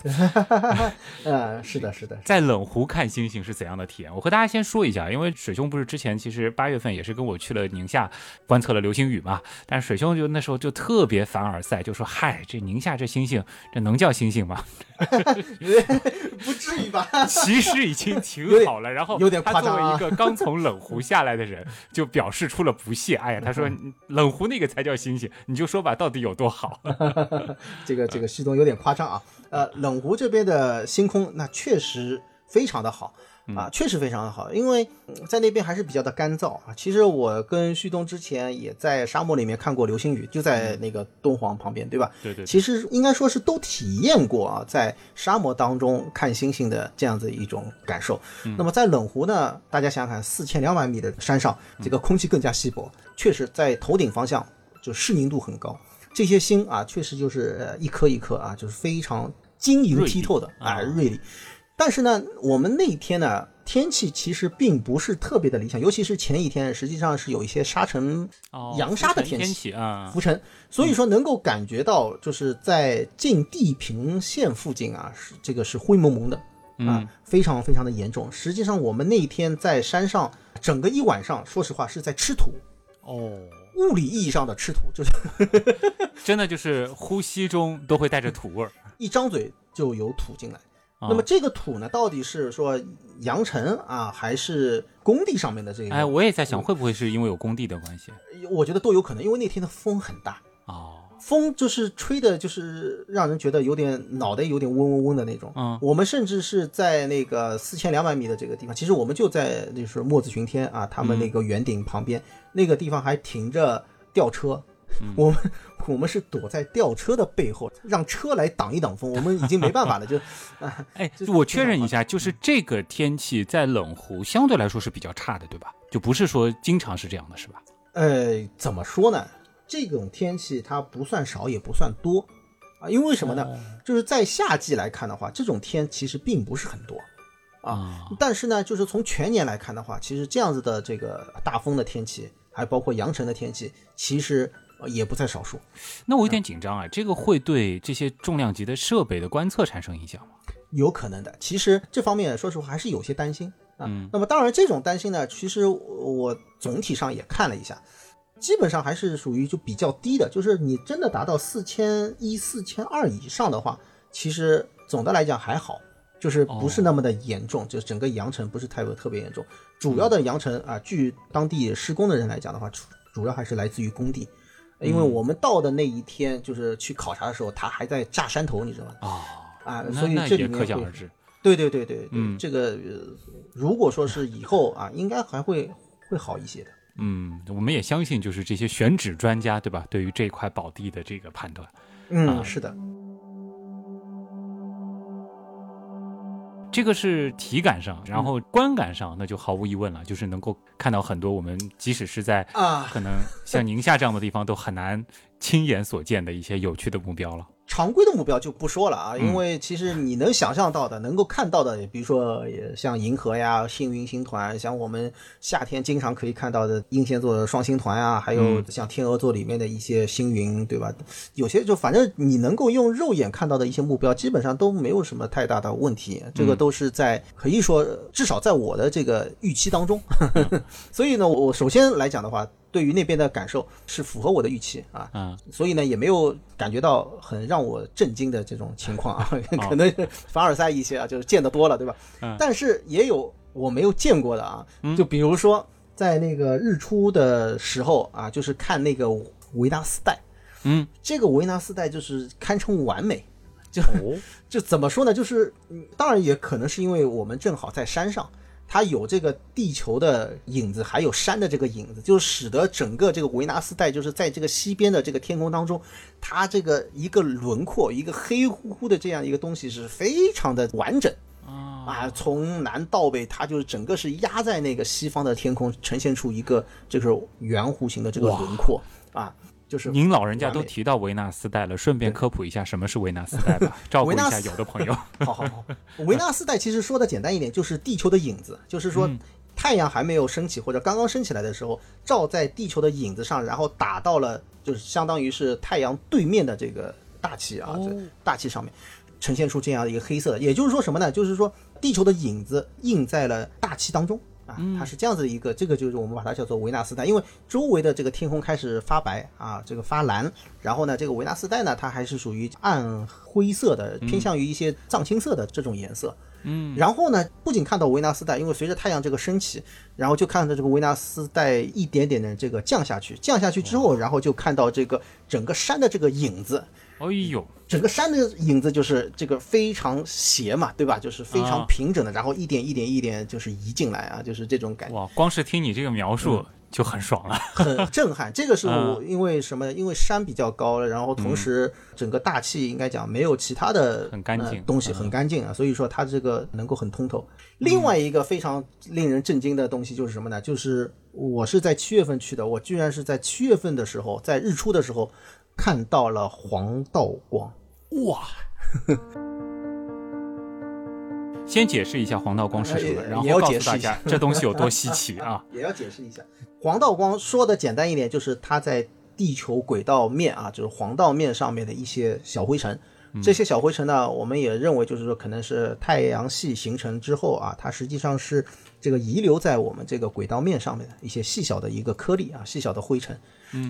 呃，是的，是的，在冷湖看星星是怎样的体验？我和大家先说一下，因为水兄不是之前其实八月份也是跟我去了宁夏观测了流星雨嘛，但是水兄就那时候就特别凡尔赛，就说：“嗨，这宁夏这星星，这能叫星星吗？不至于吧？其实已经挺好了。”然后有点夸张作为一个刚从冷湖下来的人，就表示出了不屑。哎呀，他说 冷湖那个才叫星星，你就说吧，到底有多好？这个这个旭东有点夸张啊。呃，冷湖这边的星空那确实非常的好啊，确实非常的好，因为嗯在那边还是比较的干燥啊。其实我跟旭东之前也在沙漠里面看过流星雨，就在那个敦煌旁边，对吧？对对对其实应该说是都体验过啊，在沙漠当中看星星的这样子一种感受。那么在冷湖呢，大家想想看，四千两百米的山上，这个空气更加稀薄，确实在头顶方向就视宁度很高。这些星啊，确实就是呃一颗一颗啊，就是非常晶莹剔透的啊，锐利。但是呢，我们那一天呢，天气其实并不是特别的理想，尤其是前一天，实际上是有一些沙尘哦扬沙的天天气啊，浮尘，所以说能够感觉到，就是在近地平线附近啊，是这个是灰蒙蒙的啊，非常非常的严重。实际上，我们那一天在山上整个一晚上，说实话是在吃土，哦，物理意义上的吃土，就是 真的就是呼吸中都会带着土味儿。一张嘴就有土进来。啊那么这个土呢，到底是说扬尘啊，还是工地上面的这个？哎，我也在想，会不会是因为有工地的关系？我觉得都有可能，因为那天的风很大。哦，风就是吹的，就是让人觉得有点脑袋有点嗡嗡嗡的那种。嗯，我们甚至是在那个四千两百米的这个地方，其实我们就在就是墨子巡天啊，他们那个圆顶旁边、那个地方还停着吊车。我们我们是躲在吊车的背后，让车来挡一挡风。我们已经没办法了，就 啊，哎，我确认一下，就是这个天气在冷湖相对来说是比较差的，对吧？就不是说经常是这样的，是吧？呃，怎么说呢？这种天气它不算少，也不算多啊。因为什么呢？就是在夏季来看的话，这种天其实并不是很多啊。但是呢，就是从全年来看的话，其实这样子的这个大风的天气，还包括扬尘的天气，其实呃也不在少数。那我有点紧张啊，这个会对这些重量级的设备的观测产生影响吗？有可能的。其实这方面说实话还是有些担心啊。那么当然，这种担心呢，其实我总体上也看了一下，基本上还是属于就比较低的。就是你真的达到四千一、四千二以上的话，其实总的来讲还好，就是不是那么的严重，就整个扬尘不是太特别严重。主要的扬尘啊，据当地施工的人来讲的话，主主要还是来自于工地。因为我们到的那一天，就是去考察的时候，他还在炸山头，你知道吗？哦，啊，所以这里面可想而知。对对对对对，嗯这个、呃、如果说是以后啊，应该还会会好一些的。嗯，我们也相信，就是这些选址专家，对吧？对于这块宝地的这个判断，嗯，是的，这个是体感上，然后观感上，那就毫无疑问了，就是能够看到很多我们即使是在啊，可能像宁夏这样的地方都很难亲眼所见的一些有趣的目标了。常规的目标就不说了啊，嗯因为其实你能想象到的、能够看到的，比如说也像银河呀、星云星团，像我们夏天经常可以看到的英仙座的双星团啊，还有嗯像天鹅座里面的一些星云，对吧？有些就反正你能够用肉眼看到的一些目标，基本上都没有什么太大的问题。这嗯个都是在可以说，至少在我的这个预期当中。所以呢，我首先来讲的话，对于那边的感受是符合我的预期啊。嗯，所以呢，也没有感觉到很让我震惊的这种情况啊，可能是凡尔赛一些啊，就是见得多了，对吧？嗯但是也有我没有见过的啊，就比如说在那个日出的时候啊，就是看那个维纳斯带，嗯，这个维纳斯带就是堪称完美。就哦，就怎么说呢？就是，嗯当然也可能是因为我们正好在山上，它有这个地球的影子，还有山的这个影子，就使得整个这个维纳斯带就是在这个西边的这个天空当中，它这个一个轮廓，一个黑乎乎的这样一个东西是非常的完整。啊，从南到北，它就是整个是压在那个西方的天空，呈现出一个这个圆弧形的这个轮廓啊。就是您老人家都提到维纳斯带了，顺便科普一下什么是维纳斯带吧，照顾一下有的朋友。好好好，维纳斯带其实说的简单一点，就是地球的影子，就是说嗯太阳还没有升起或者刚刚升起来的时候，照在地球的影子上，然后打到了就是相当于是太阳对面的这个大气啊，哦这大气上面，呈现出这样的一个黑色的，也就是说什么呢？就是说地球的影子映在了大气当中。啊，它是这样子的一个，这个就是我们把它叫做维纳斯带，因为周围的这个天空开始发白啊，这个发蓝，然后呢，这个维纳斯带呢，它还是属于暗灰色的，偏向于一些藏青色的这种颜色。嗯，然后呢，不仅看到维纳斯带，因为随着太阳这个升起，然后就看到这个维纳斯带一点点的这个降下去，降下去之后，然后就看到这个整个山的这个影子，哎呦，整个山的影子就是这个非常斜嘛，对吧？就是非常啊平整的，然后一点一点一点就是移进来啊，就是这种感觉。哇，光是听你这个描述嗯就很爽了。很震撼。这个是我嗯因为什么？因为山比较高了，然后同时整个大气应该讲没有其他的很干净呃东西，嗯很干净啊，所以说它这个能够很通透。另外一个非常令人震惊的东西就是什么呢？就是我是在七月份去的，我居然是在七月份的时候，在日出的时候看到了黄道光。哇！先解释一下黄道光是什么，呃然后也要告诉大解释一下家这东西有多稀奇啊！也要解释一下，黄道光说的简单一点，就是它在地球轨道面啊，就是黄道面上面的一些小灰尘。这些小灰尘呢，我们也认为就是说可能是太阳系形成之后啊，它实际上是这个遗留在我们这个轨道面上面的一些细小的一个颗粒啊，细小的灰尘。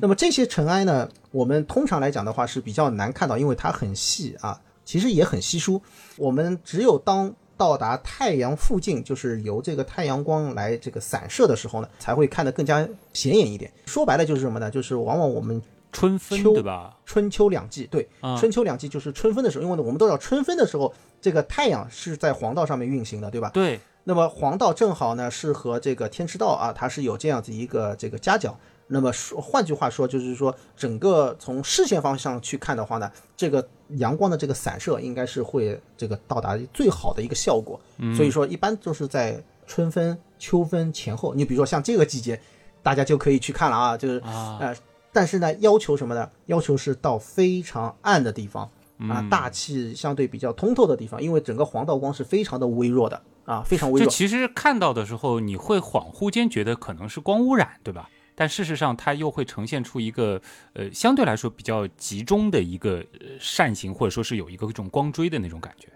那么这些尘埃呢，我们通常来讲的话是比较难看到，因为它很细啊，其实也很稀疏。我们只有当到达太阳附近，就是由这个太阳光来这个散射的时候呢，才会看得更加显眼一点。说白了就是什么呢？就是往往我们春分对吧？春秋两季，对，啊春秋两季就是春分的时候，因为呢我们都知道春分的时候，这个太阳是在黄道上面运行的，对吧？对，那么黄道正好呢是和这个天池道啊，它是有这样子一个这个夹角。那么说，换句话说，就是说整个从视线方向去看的话呢，这个阳光的这个散射应该是会这个到达最好的一个效果。所以说，一般都是在春分、秋分前后。你比如说像这个季节，大家就可以去看了啊，就是啊呃，但是呢，要求什么呢？要求是到非常暗的地方啊，大气相对比较通透的地方，因为整个黄道光是非常的微弱的啊，非常微弱。这其实看到的时候，你会恍惚间觉得可能是光污染，对吧？但事实上，它又会呈现出一个呃相对来说比较集中的一个呃扇形，或者说是有一个这种光锥的那种感觉。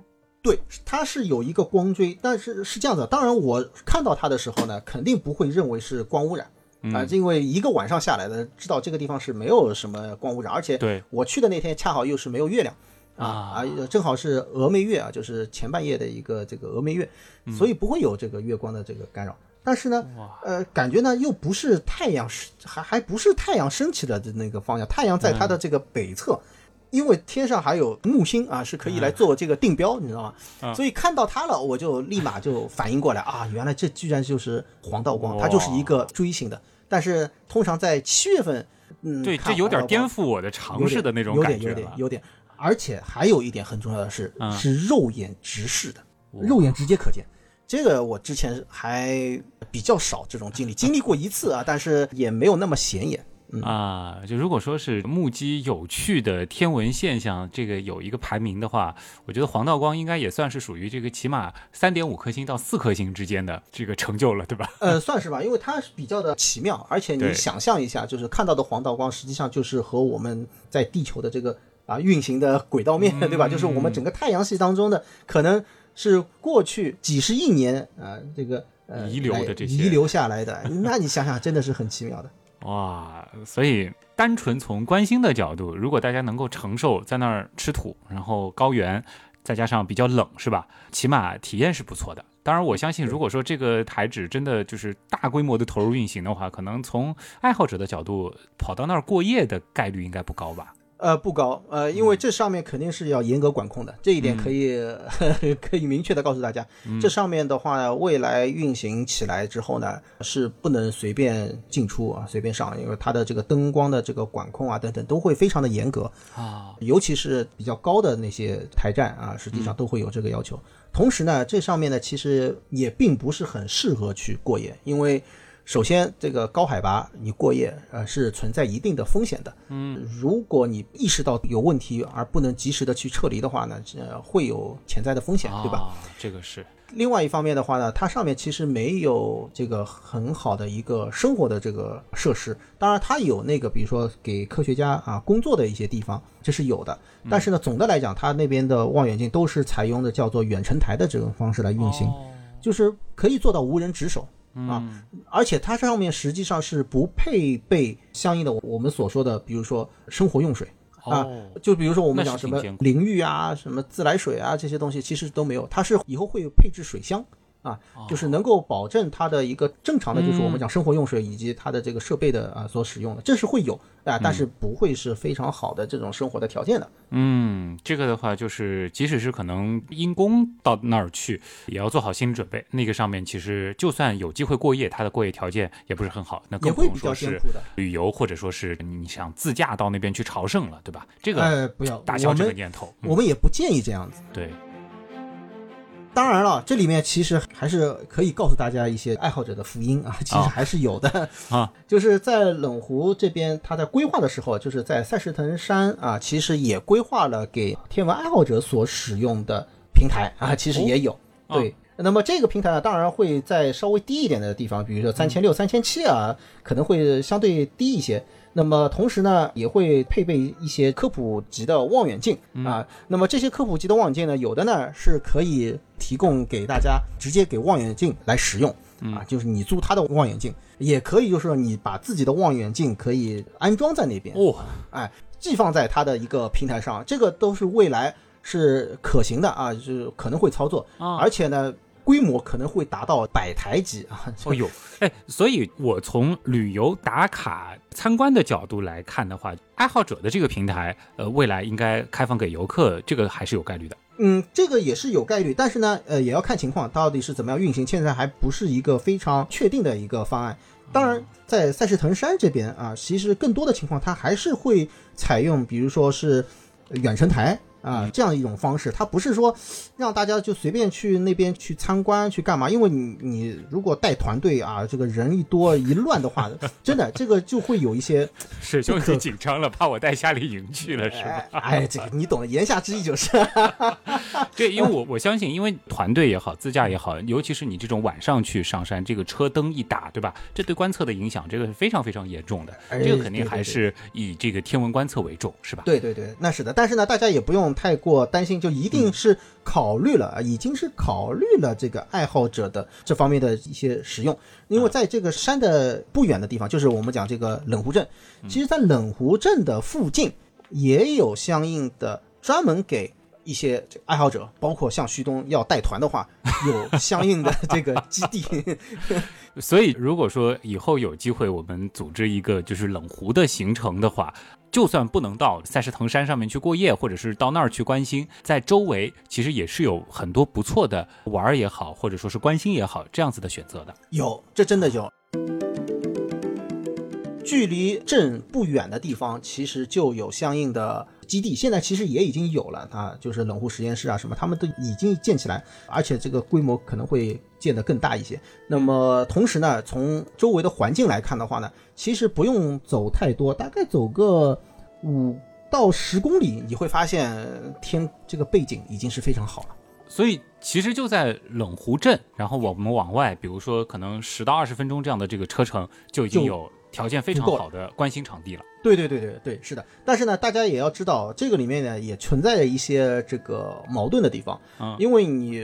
对，它是有一个光锥，但是是这样子的。当然，我看到它的时候呢，肯定不会认为是光污染啊、因为一个晚上下来的，知道这个地方是没有什么光污染，而且对我去的那天恰好又是没有月亮。啊啊啊，正好是峨眉月啊，就是前半夜的一个这个峨眉月，所以不会有这个月光的这个干扰。但是呢，呃，感觉呢又不是太阳是还还不是太阳升起的那个方向，太阳在它的这个北侧，因为天上还有木星啊，是可以来做这个定标，你知道吗？所以看到它了，我就立马就反应过来啊，原来这居然就是黄道光，它就是一个锥形的。但是通常在七月份，嗯，对，看这有点颠覆我的常识的那种有感觉有点有点。有点，而且还有一点很重要的是，嗯是肉眼直视的，肉眼直接可见。这个我之前还比较少这种经历，经历过一次啊，但是也没有那么显眼。啊，就如果说是目击有趣的天文现象，这个有一个排名的话，我觉得黄道光应该也算是属于这个起码三点五颗星到四颗星之间的这个成就了，对吧？呃，算是吧，因为它是比较的奇妙，而且你想象一下，就是看到的黄道光，实际上就是和我们在地球的这个啊运行的轨道面，对吧？就是我们整个太阳系当中的，可能是过去几十亿年啊、这个呃遗留的这些遗留下来的，那你想想，真的是很奇妙的。哇，所以单纯从观星的角度，如果大家能够承受在那儿吃土，然后高原，再加上比较冷，是吧？起码体验是不错的。当然，我相信，如果说这个台址真的就是大规模的投入运行的话，可能从爱好者的角度，跑到那儿过夜的概率应该不高吧？呃，不高，呃，因为这上面肯定是要严格管控的，这一点可以、可以明确的告诉大家，这上面的话，未来运行起来之后呢，是不能随便进出啊，随便上，因为它的这个灯光的这个管控啊等等都会非常的严格，啊，尤其是比较高的那些台站啊，实际上都会有这个要求。同时呢，这上面呢其实也并不是很适合去过夜，因为首先，这个高海拔你过夜，呃，是存在一定的风险的。嗯，如果你意识到有问题而不能及时的去撤离的话呢，呃，会有潜在的风险，对吧？啊，这个是另外一方面的话呢，它上面其实没有这个很好的一个生活的这个设施。当然，它有那个比如说给科学家啊工作的一些地方，这是有的。但是呢，总的来讲，它那边的望远镜都是采用的叫做远程台的这种方式来运行，哦就是可以做到无人值守。啊，而且它上面实际上是不配备相应的我们所说的，比如说生活用水啊，哦就比如说我们讲什么淋浴啊、什么自来水啊这些东西，其实都没有。它是以后会有配置水箱啊，哦就是能够保证它的一个正常的，就是我们讲生活用水以及它的这个设备的啊所使用的，这是会有啊，但是不会是非常好的这种生活的条件的。嗯，这个的话就是，即使是可能因公到那儿去，也要做好心理准备。那个上面其实就算有机会过夜，它的过夜条件也不是很好，那更不用说是。旅游或者说是你想自驾到那边去朝圣了，对吧？这个呃，不要，打消这个念头。嗯我们也不建议这样子。对，当然了，这里面其实还是可以告诉大家一些爱好者的福音啊，其实还是有的啊。就是在冷湖这边，他在规划的时候，就是在赛事腾山啊，其实也规划了给天文爱好者所使用的平台啊，其实也有。哦对，那么这个平台呢，当然会在稍微低一点的地方，比如说三千六、三千七啊，可能会相对低一些。那么同时呢，也会配备一些科普级的望远镜啊。那么这些科普级的望远镜呢，有的呢是可以提供给大家直接给望远镜来使用啊，就是你租他的望远镜，也可以就是说你把自己的望远镜可以安装在那边，哦，哎，寄放在他的一个平台上，这个都是未来是可行的啊，就是可能会操作，啊。而且呢，规模可能会达到百台级啊。哦呦，哎，所以我从旅游打卡参观的角度来看的话，爱好者的这个平台，呃，未来应该开放给游客，这个还是有概率的。嗯，这个也是有概率，但是呢，呃，也要看情况，到底是怎么样运行，现在还不是一个非常确定的一个方案。当然，在赛事腾山这边啊，其实更多的情况，它还是会采用，比如说是远程台啊这样一种方式，它不是说让大家就随便去那边去参观去干嘛，因为你你如果带团队啊，这个人一多一乱的话，真的这个就会有一些是兄不可弟紧张了，怕我带夏令营去了，是吧？哎哎，这个你懂的，言下之意就是。对，因为我我相信，因为团队也好，自驾也好，尤其是你这种晚上去上山，这个车灯一打，对吧？这对观测的影响，这个是非常非常严重的。哎这个肯定还是以这个天文观测为重，是吧？对对对，那是的，但是呢，大家也不用太过担心，就一定是考虑了，啊，已经是考虑了这个爱好者的这方面的一些使用，因为在这个山的不远的地方，就是我们讲这个冷湖镇，其实，在冷湖镇的附近也有相应的专门给。一些这爱好者，包括像旭东要带团的话，有相应的这个基地。所以，如果说以后有机会，我们组织一个就是冷湖的行程的话，就算不能到赛事腾山上面去过夜，或者是到那儿去观星，在周围其实也是有很多不错的玩儿也好，或者说是关心也好，这样子的选择的。有，这真的有。距离镇不远的地方，其实就有相应的基地，现在其实也已经有了啊，就是冷湖实验室啊什么，他们都已经建起来，而且这个规模可能会建得更大一些。那么同时呢，从周围的环境来看的话呢，其实不用走太多，大概走个五到十公里，你会发现天这个背景已经是非常好了。所以其实就在冷湖镇，然后我们往外，比如说可能十到二十分钟这样的这个车程，就已经有条件非常好的观星场地了。对对对对对，是的。但是呢，大家也要知道，这个里面呢也存在着一些这个矛盾的地方。嗯因为你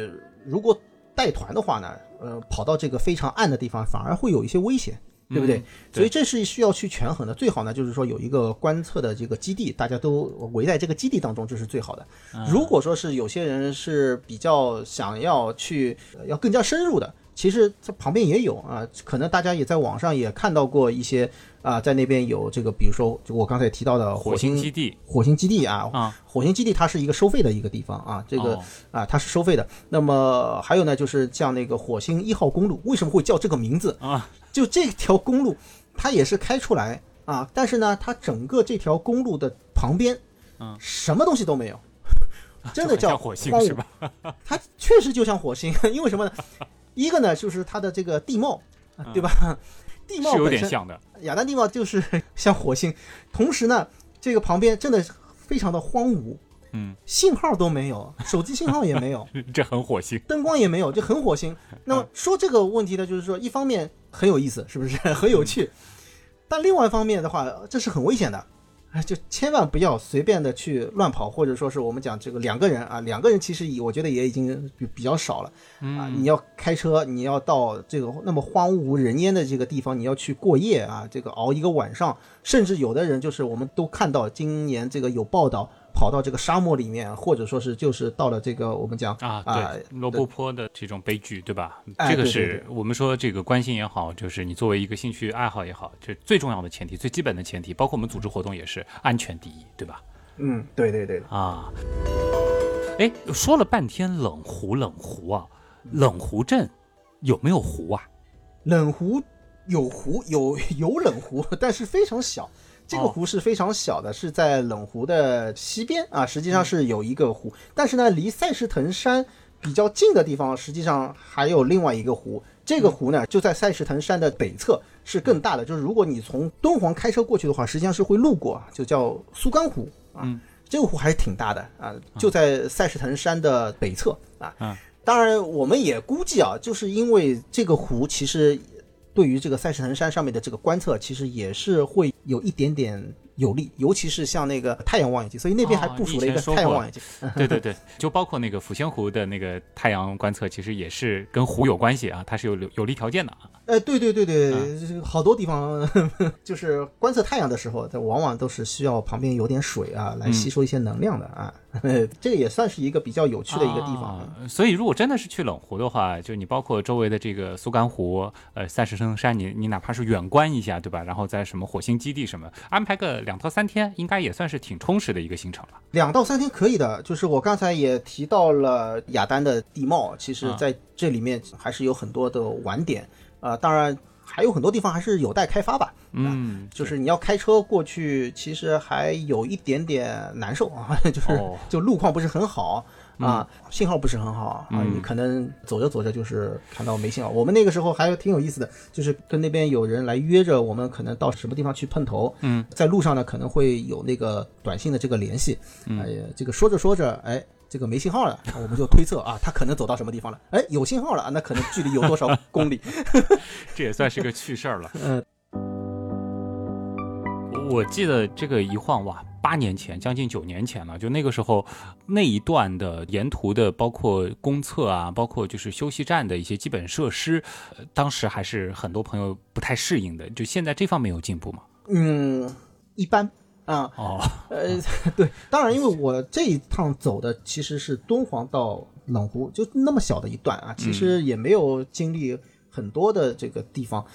如果带团的话呢，呃，跑到这个非常暗的地方，反而会有一些危险。对不对？嗯所以这是需要去权衡的。最好呢，就是说有一个观测的这个基地，大家都围在这个基地当中，这是最好的。如果说是有些人是比较想要去呃要更加深入的，其实这旁边也有啊，可能大家也在网上也看到过一些啊，在那边有这个，比如说就我刚才提到的火火星星基地火星基地啊，啊，火星基地它是一个收费的一个地方啊，这个、哦啊它是收费的。那么还有呢，就是像那个火星一号公路，为什么会叫这个名字？啊，就这条公路，它也是开出来啊，但是呢，它整个这条公路的旁边，嗯，什么东西都没有，真的叫火星是吧？它确实就像火星，因为什么呢？一个呢，就是它的这个地貌，啊对吧？地貌是有点像的。雅丹地貌就是 像火星，同时呢，这个旁边真的非常的荒芜，嗯，信号都没有，手机信号也没有，这很火星。灯光也没有，就很火星。那么说这个问题呢，就是说一方面很有意思，是不是很有趣？但另外一方面的话，这是很危险的。哎，就千万不要随便的去乱跑，或者说是我们讲这个两个人啊，两个人其实我觉得也已经比比较少了啊。你要开车，你要到这个那么荒无人烟的这个地方，你要去过夜啊，这个熬一个晚上，甚至有的人就是我们都看到今年这个有报道。跑到这个沙漠里面，或者说是就是到了这个我们讲啊，啊对，罗布泊的这种悲剧，对吧？哎这个是我们说这个关心也好，就是你作为一个兴趣爱好也好，这最重要的前提，最基本的前提，包括我们组织活动也是安全第一，对吧？嗯，对对对，啊，哎，说了半天冷湖，冷湖啊，冷湖镇有没有湖啊？冷湖有湖有有冷湖，但是非常小。这个哦湖是非常小的，是在冷湖的西边啊，实际上是有一个湖，但是呢，离赛什腾山比较近的地方，实际上还有另外一个湖。这个湖呢，就在赛什腾山的北侧，是更大的。就是如果你从敦煌开车过去的话，实际上是会路过，就叫苏干湖啊。嗯这个湖还是挺大的啊，就在赛什腾山的北侧啊。嗯当然，我们也估计啊，就是因为这个湖其实对于这个赛事腾山上面的这个观测，其实也是会有一点点有利，尤其是像那个太阳望远镜，所以那边还哦部署了一个太阳望远镜。对对对，就包括那个抚仙湖的那个太阳观测，其实也是跟湖有关系啊，它是有有有利条件的啊。呃，对对对对，嗯好多地方 就是观测太阳的时候，它往往都是需要旁边有点水啊，来吸收一些能量的啊。这个也算是一个比较有趣的一个地方。啊所以，如果真的是去冷湖的话，就你包括周围的这个苏干湖、呃赛什生山，你你哪怕是远观一下，对吧？然后在什么火星基地什么，安排个两到三天，应该也算是挺充实的一个行程了。两到三天可以的，就是我刚才也提到了雅丹的地貌，其实啊在这里面还是有很多的玩点，呃，当然还有很多地方还是有待开发吧。嗯，就是你要开车过去，其实还有一点点难受啊，就是、哦就路况不是很好啊，信号不是很好啊，嗯你可能走着走着就是看到没信号。我们那个时候还挺有意思的，就是跟那边有人来约着我们，可能到什么地方去碰头。嗯，在路上呢可能会有那个短信的这个联系，嗯哎呀，这个说着说着，哎。这个没信号了，我们就推测啊，他可能走到什么地方了。哎，有信号了，那可能距离有多少公里？这也算是个趣事儿了。嗯，我记得这个一晃哇，八年前，将近九年前了。就那个时候，那一段的沿途的，包括公厕啊，包括就是休息站的一些基本设施，呃当时还是很多朋友不太适应的。就现在这方面有进步吗？嗯，一般啊。哦，呃，对，当然，因为我这一趟走的其实是敦煌到冷湖，就那么小的一段啊，其实也没有经历很多的这个地方。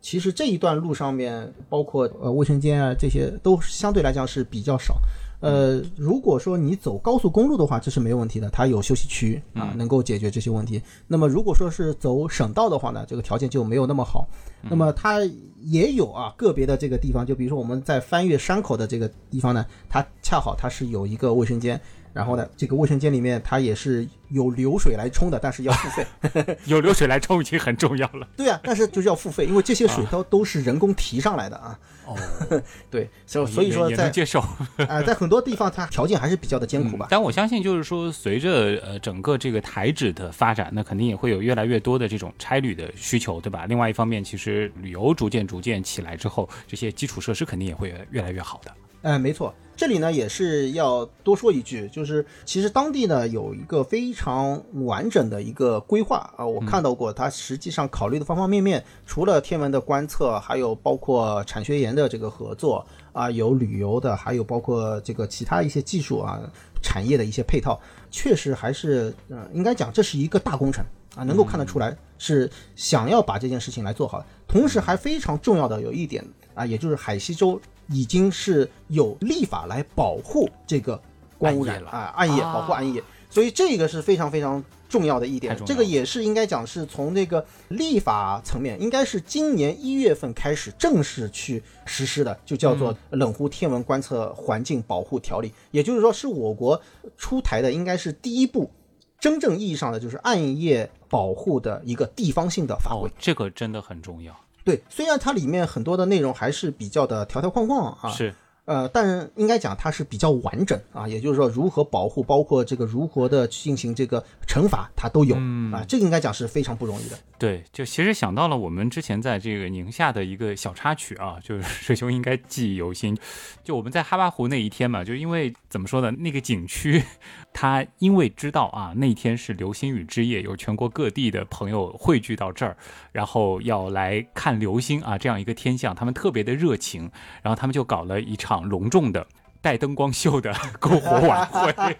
其实这一段路上面，包括呃卫生间啊这些，都相对来讲是比较少。呃，如果说你走高速公路的话，这是没有问题的，它有休息区啊，能够解决这些问题。那么如果说是走省道的话呢，这个条件就没有那么好。那么它也有啊个别的这个地方，就比如说我们在翻越山口的这个地方呢，它恰好它是有一个卫生间，然后呢，这个卫生间里面它也是有流水来冲的，但是要付费。有流水来冲已经很重要了。对啊，但是就是要付费，因为这些水都都是人工提上来的啊。哦，对，所以所以说在也能接受。啊、在很多地方它条件还是比较的艰苦吧。但我相信，就是说，随着呃整个这个台址的发展，那肯定也会有越来越多的这种差旅的需求，对吧？另外一方面，其实旅游逐渐逐渐起来之后，这些基础设施肯定也会越来越好的。哎，没错，这里呢也是要多说一句，就是其实当地呢有一个非常完整的一个规划啊，我看到过，它实际上考虑的方方面面，除了天文的观测，还有包括产学研的这个合作啊，有旅游的，还有包括这个其他一些技术啊、产业的一些配套，确实还是嗯、呃应该讲这是一个大工程啊，能够看得出来是想要把这件事情来做好。同时还非常重要的有一点啊，也就是海西州已经是有立法来保护这个光污染暗夜了。啊，暗夜啊保护暗夜，所以这个是非常非常重要的一点这个也是应该讲是从这个立法层面，应该是今年一月份开始正式去实施的，就叫做《冷湖天文观测环境保护条例》，也就是说是我国出台的应该是第一部真正意义上的就是暗夜保护的一个地方性的法规。哦。，这个真的很重要。对，虽然它里面很多的内容还是比较的条条框框啊，是。呃，但应该讲它是比较完整啊，也就是说如何保护，包括这个如何的进行这个惩罚，它都有啊，这个应该讲是非常不容易的。对，就其实想到了我们之前在这个宁夏的一个小插曲啊，就是 水兄应该记忆犹新，就我们在哈巴湖那一天嘛，就因为怎么说呢，那个景区，他因为知道啊那天是流星雨之夜，有全国各地的朋友汇聚到这儿，然后要来看流星啊这样一个天象，他们特别的热情，然后他们就搞了一场。隆重的带灯光秀的 篝火晚会，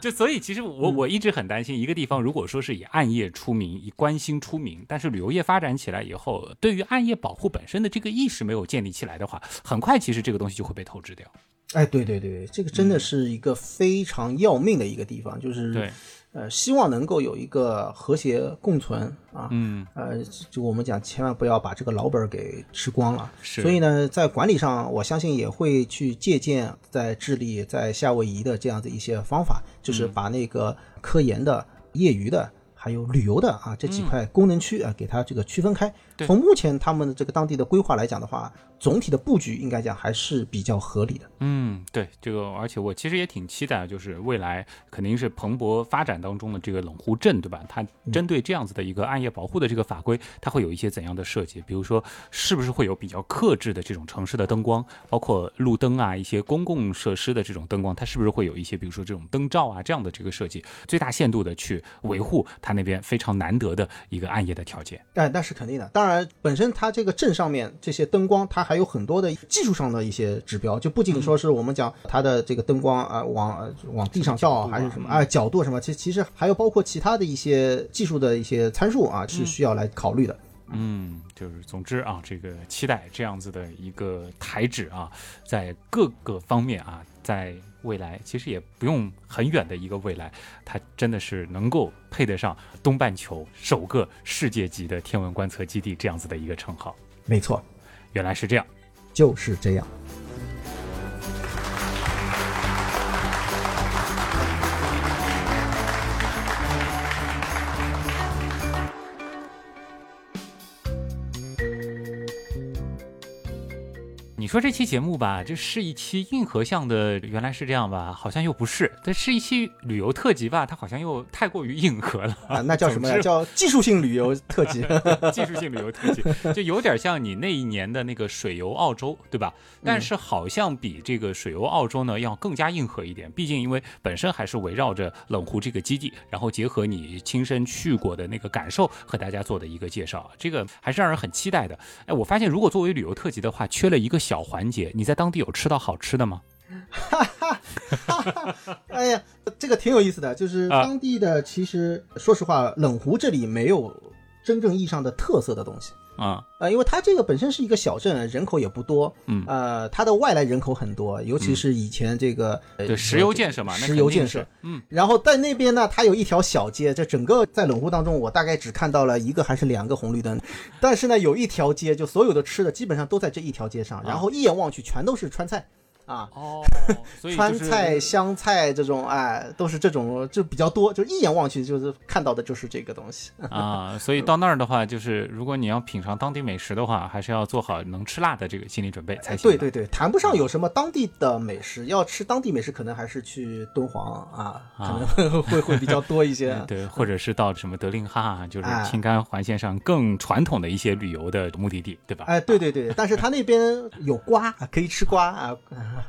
就所以其实我我一直很担心，一个地方如果说是以暗夜出名、以观星出名，但是旅游业发展起来以后，对于暗夜保护本身的这个意识没有建立起来的话，很快其实这个东西就会被透支掉。哎，对对对，这个真的是一个非常要命的一个地方，就是对。呃，希望能够有一个和谐共存啊，嗯，呃，就我们讲，千万不要把这个老本给吃光了。是，所以呢，在管理上，我相信也会去借鉴在智利、在夏威夷的这样的一些方法，就是把那个科研的、业余的。还有旅游的啊，这几块功能区啊，给它这个区分开。从目前他们的这个当地的规划来讲的话，总体的布局应该讲还是比较合理的。嗯，对，这个而且我其实也挺期待，就是未来肯定是蓬勃发展当中的这个冷湖镇，对吧？它针对这样子的一个暗夜保护的这个法规，它会有一些怎样的设计？比如说，是不是会有比较克制的这种城市的灯光，包括路灯啊，一些公共设施的这种灯光，它是不是会有一些，比如说这种灯罩啊这样的这个设计，最大限度的去维护它。那边非常难得的一个暗夜的条件，哎，那是肯定的。当然，本身它这个镇上面这些灯光，它还有很多的技术上的一些指标，就不仅说是我们讲它的这个灯光啊，往往地上照还是什么啊，角度什么，其其实还有包括其他的一些技术的一些参数啊，是需要来考虑的。嗯，就是总之啊，这个期待这样子的一个台址啊，在各个方面啊，在。未来其实也不用很远的一个未来，它真的是能够配得上东半球首个世界级的天文观测基地这样子的一个称号。没错，原来是这样，就是这样。说这期节目吧，这是一期硬核向的，原来是这样吧？好像又不是。这是一期旅游特辑吧？它好像又太过于硬核了啊！那叫什么呀？叫技术性旅游特辑。技术性旅游特辑，就有点像你那一年的那个水游澳洲，对吧？但是好像比这个水游澳洲呢要更加硬核一点。毕竟因为本身还是围绕着冷湖这个基地，然后结合你亲身去过的那个感受和大家做的一个介绍，这个还是让人很期待的。哎，我发现如果作为旅游特辑的话，缺了一个小。环节，你在当地有吃到好吃的吗？哈哈哈哈哈！哎呀，这个挺有意思的，就是当地的，其实说实话，冷湖这里没有真正意义上的特色的东西。啊，呃，因为它这个本身是一个小镇，人口也不多，嗯，呃，它的外来人口很多，尤其是以前这个对石油建设嘛，石油建设，嗯，然后在那边呢，它有一条小街，这整个在冷湖当中，我大概只看到了一个还是两个红绿灯，但是呢，有一条街，就所有的吃的基本上都在这一条街上，然后一眼望去全都是川菜。啊哦，川菜、湘菜这种，哎，都是这种，就比较多，就一眼望去就是看到的就是这个东西啊。所以到那儿的话，就是如果你要品尝当地美食的话，还是要做好能吃辣的这个心理准备才行。对对对，谈不上有什么当地的美食，要吃当地美食，可能还是去敦煌啊，可能会会会比较多一些。对，或者是到什么德令哈，就是青甘环线上更传统的一些旅游的目的地，对吧？哎，对对对，但是他那边有瓜，可以吃瓜啊。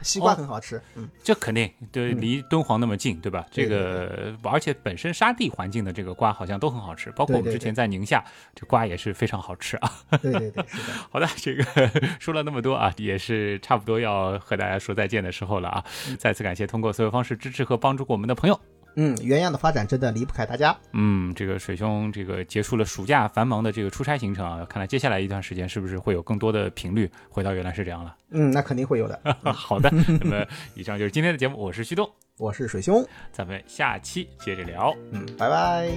西瓜很好吃，嗯，这肯定对，离敦煌那么近，对吧？这个而且本身沙地环境的这个瓜好像都很好吃，包括我们之前在宁夏，这瓜也是非常好吃啊。对对对，是的。好的，这个 说了那么多啊，也是差不多要和大家说再见的时候了啊！再次感谢通过所有方式支持和帮助过我们的朋友。嗯，原样的发展真的离不开大家。嗯，这个水兄，这个结束了暑假繁忙的这个出差行程啊，看来接下来一段时间是不是会有更多的频率回到原来是这样了？嗯，那肯定会有的。好的，那么以上就是今天的节目，我是旭东，我是水兄，咱们下期接着聊。嗯，拜拜。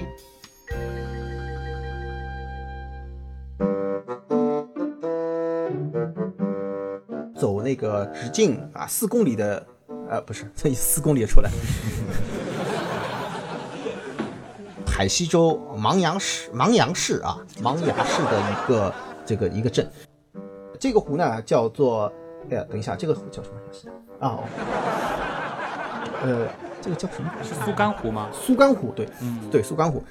走那个直径啊，四公里的，呃，不是，这四公里出来。海西州芒阳市芒阳市啊芒崖市的一个这个一个镇。这个湖呢叫做，哎呀，等一下，这个湖叫什么东西啊？哦，呃，这个叫什么？是苏干湖吗？苏干湖，对，嗯，对，苏干湖。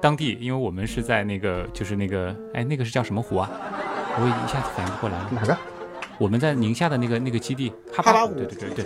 当地，因为我们是在那个，就是那个，哎，那个是叫什么湖啊？我一下子反应不过来了。哪个？我们在宁夏的那个那个基地，哈巴湖。对对对对。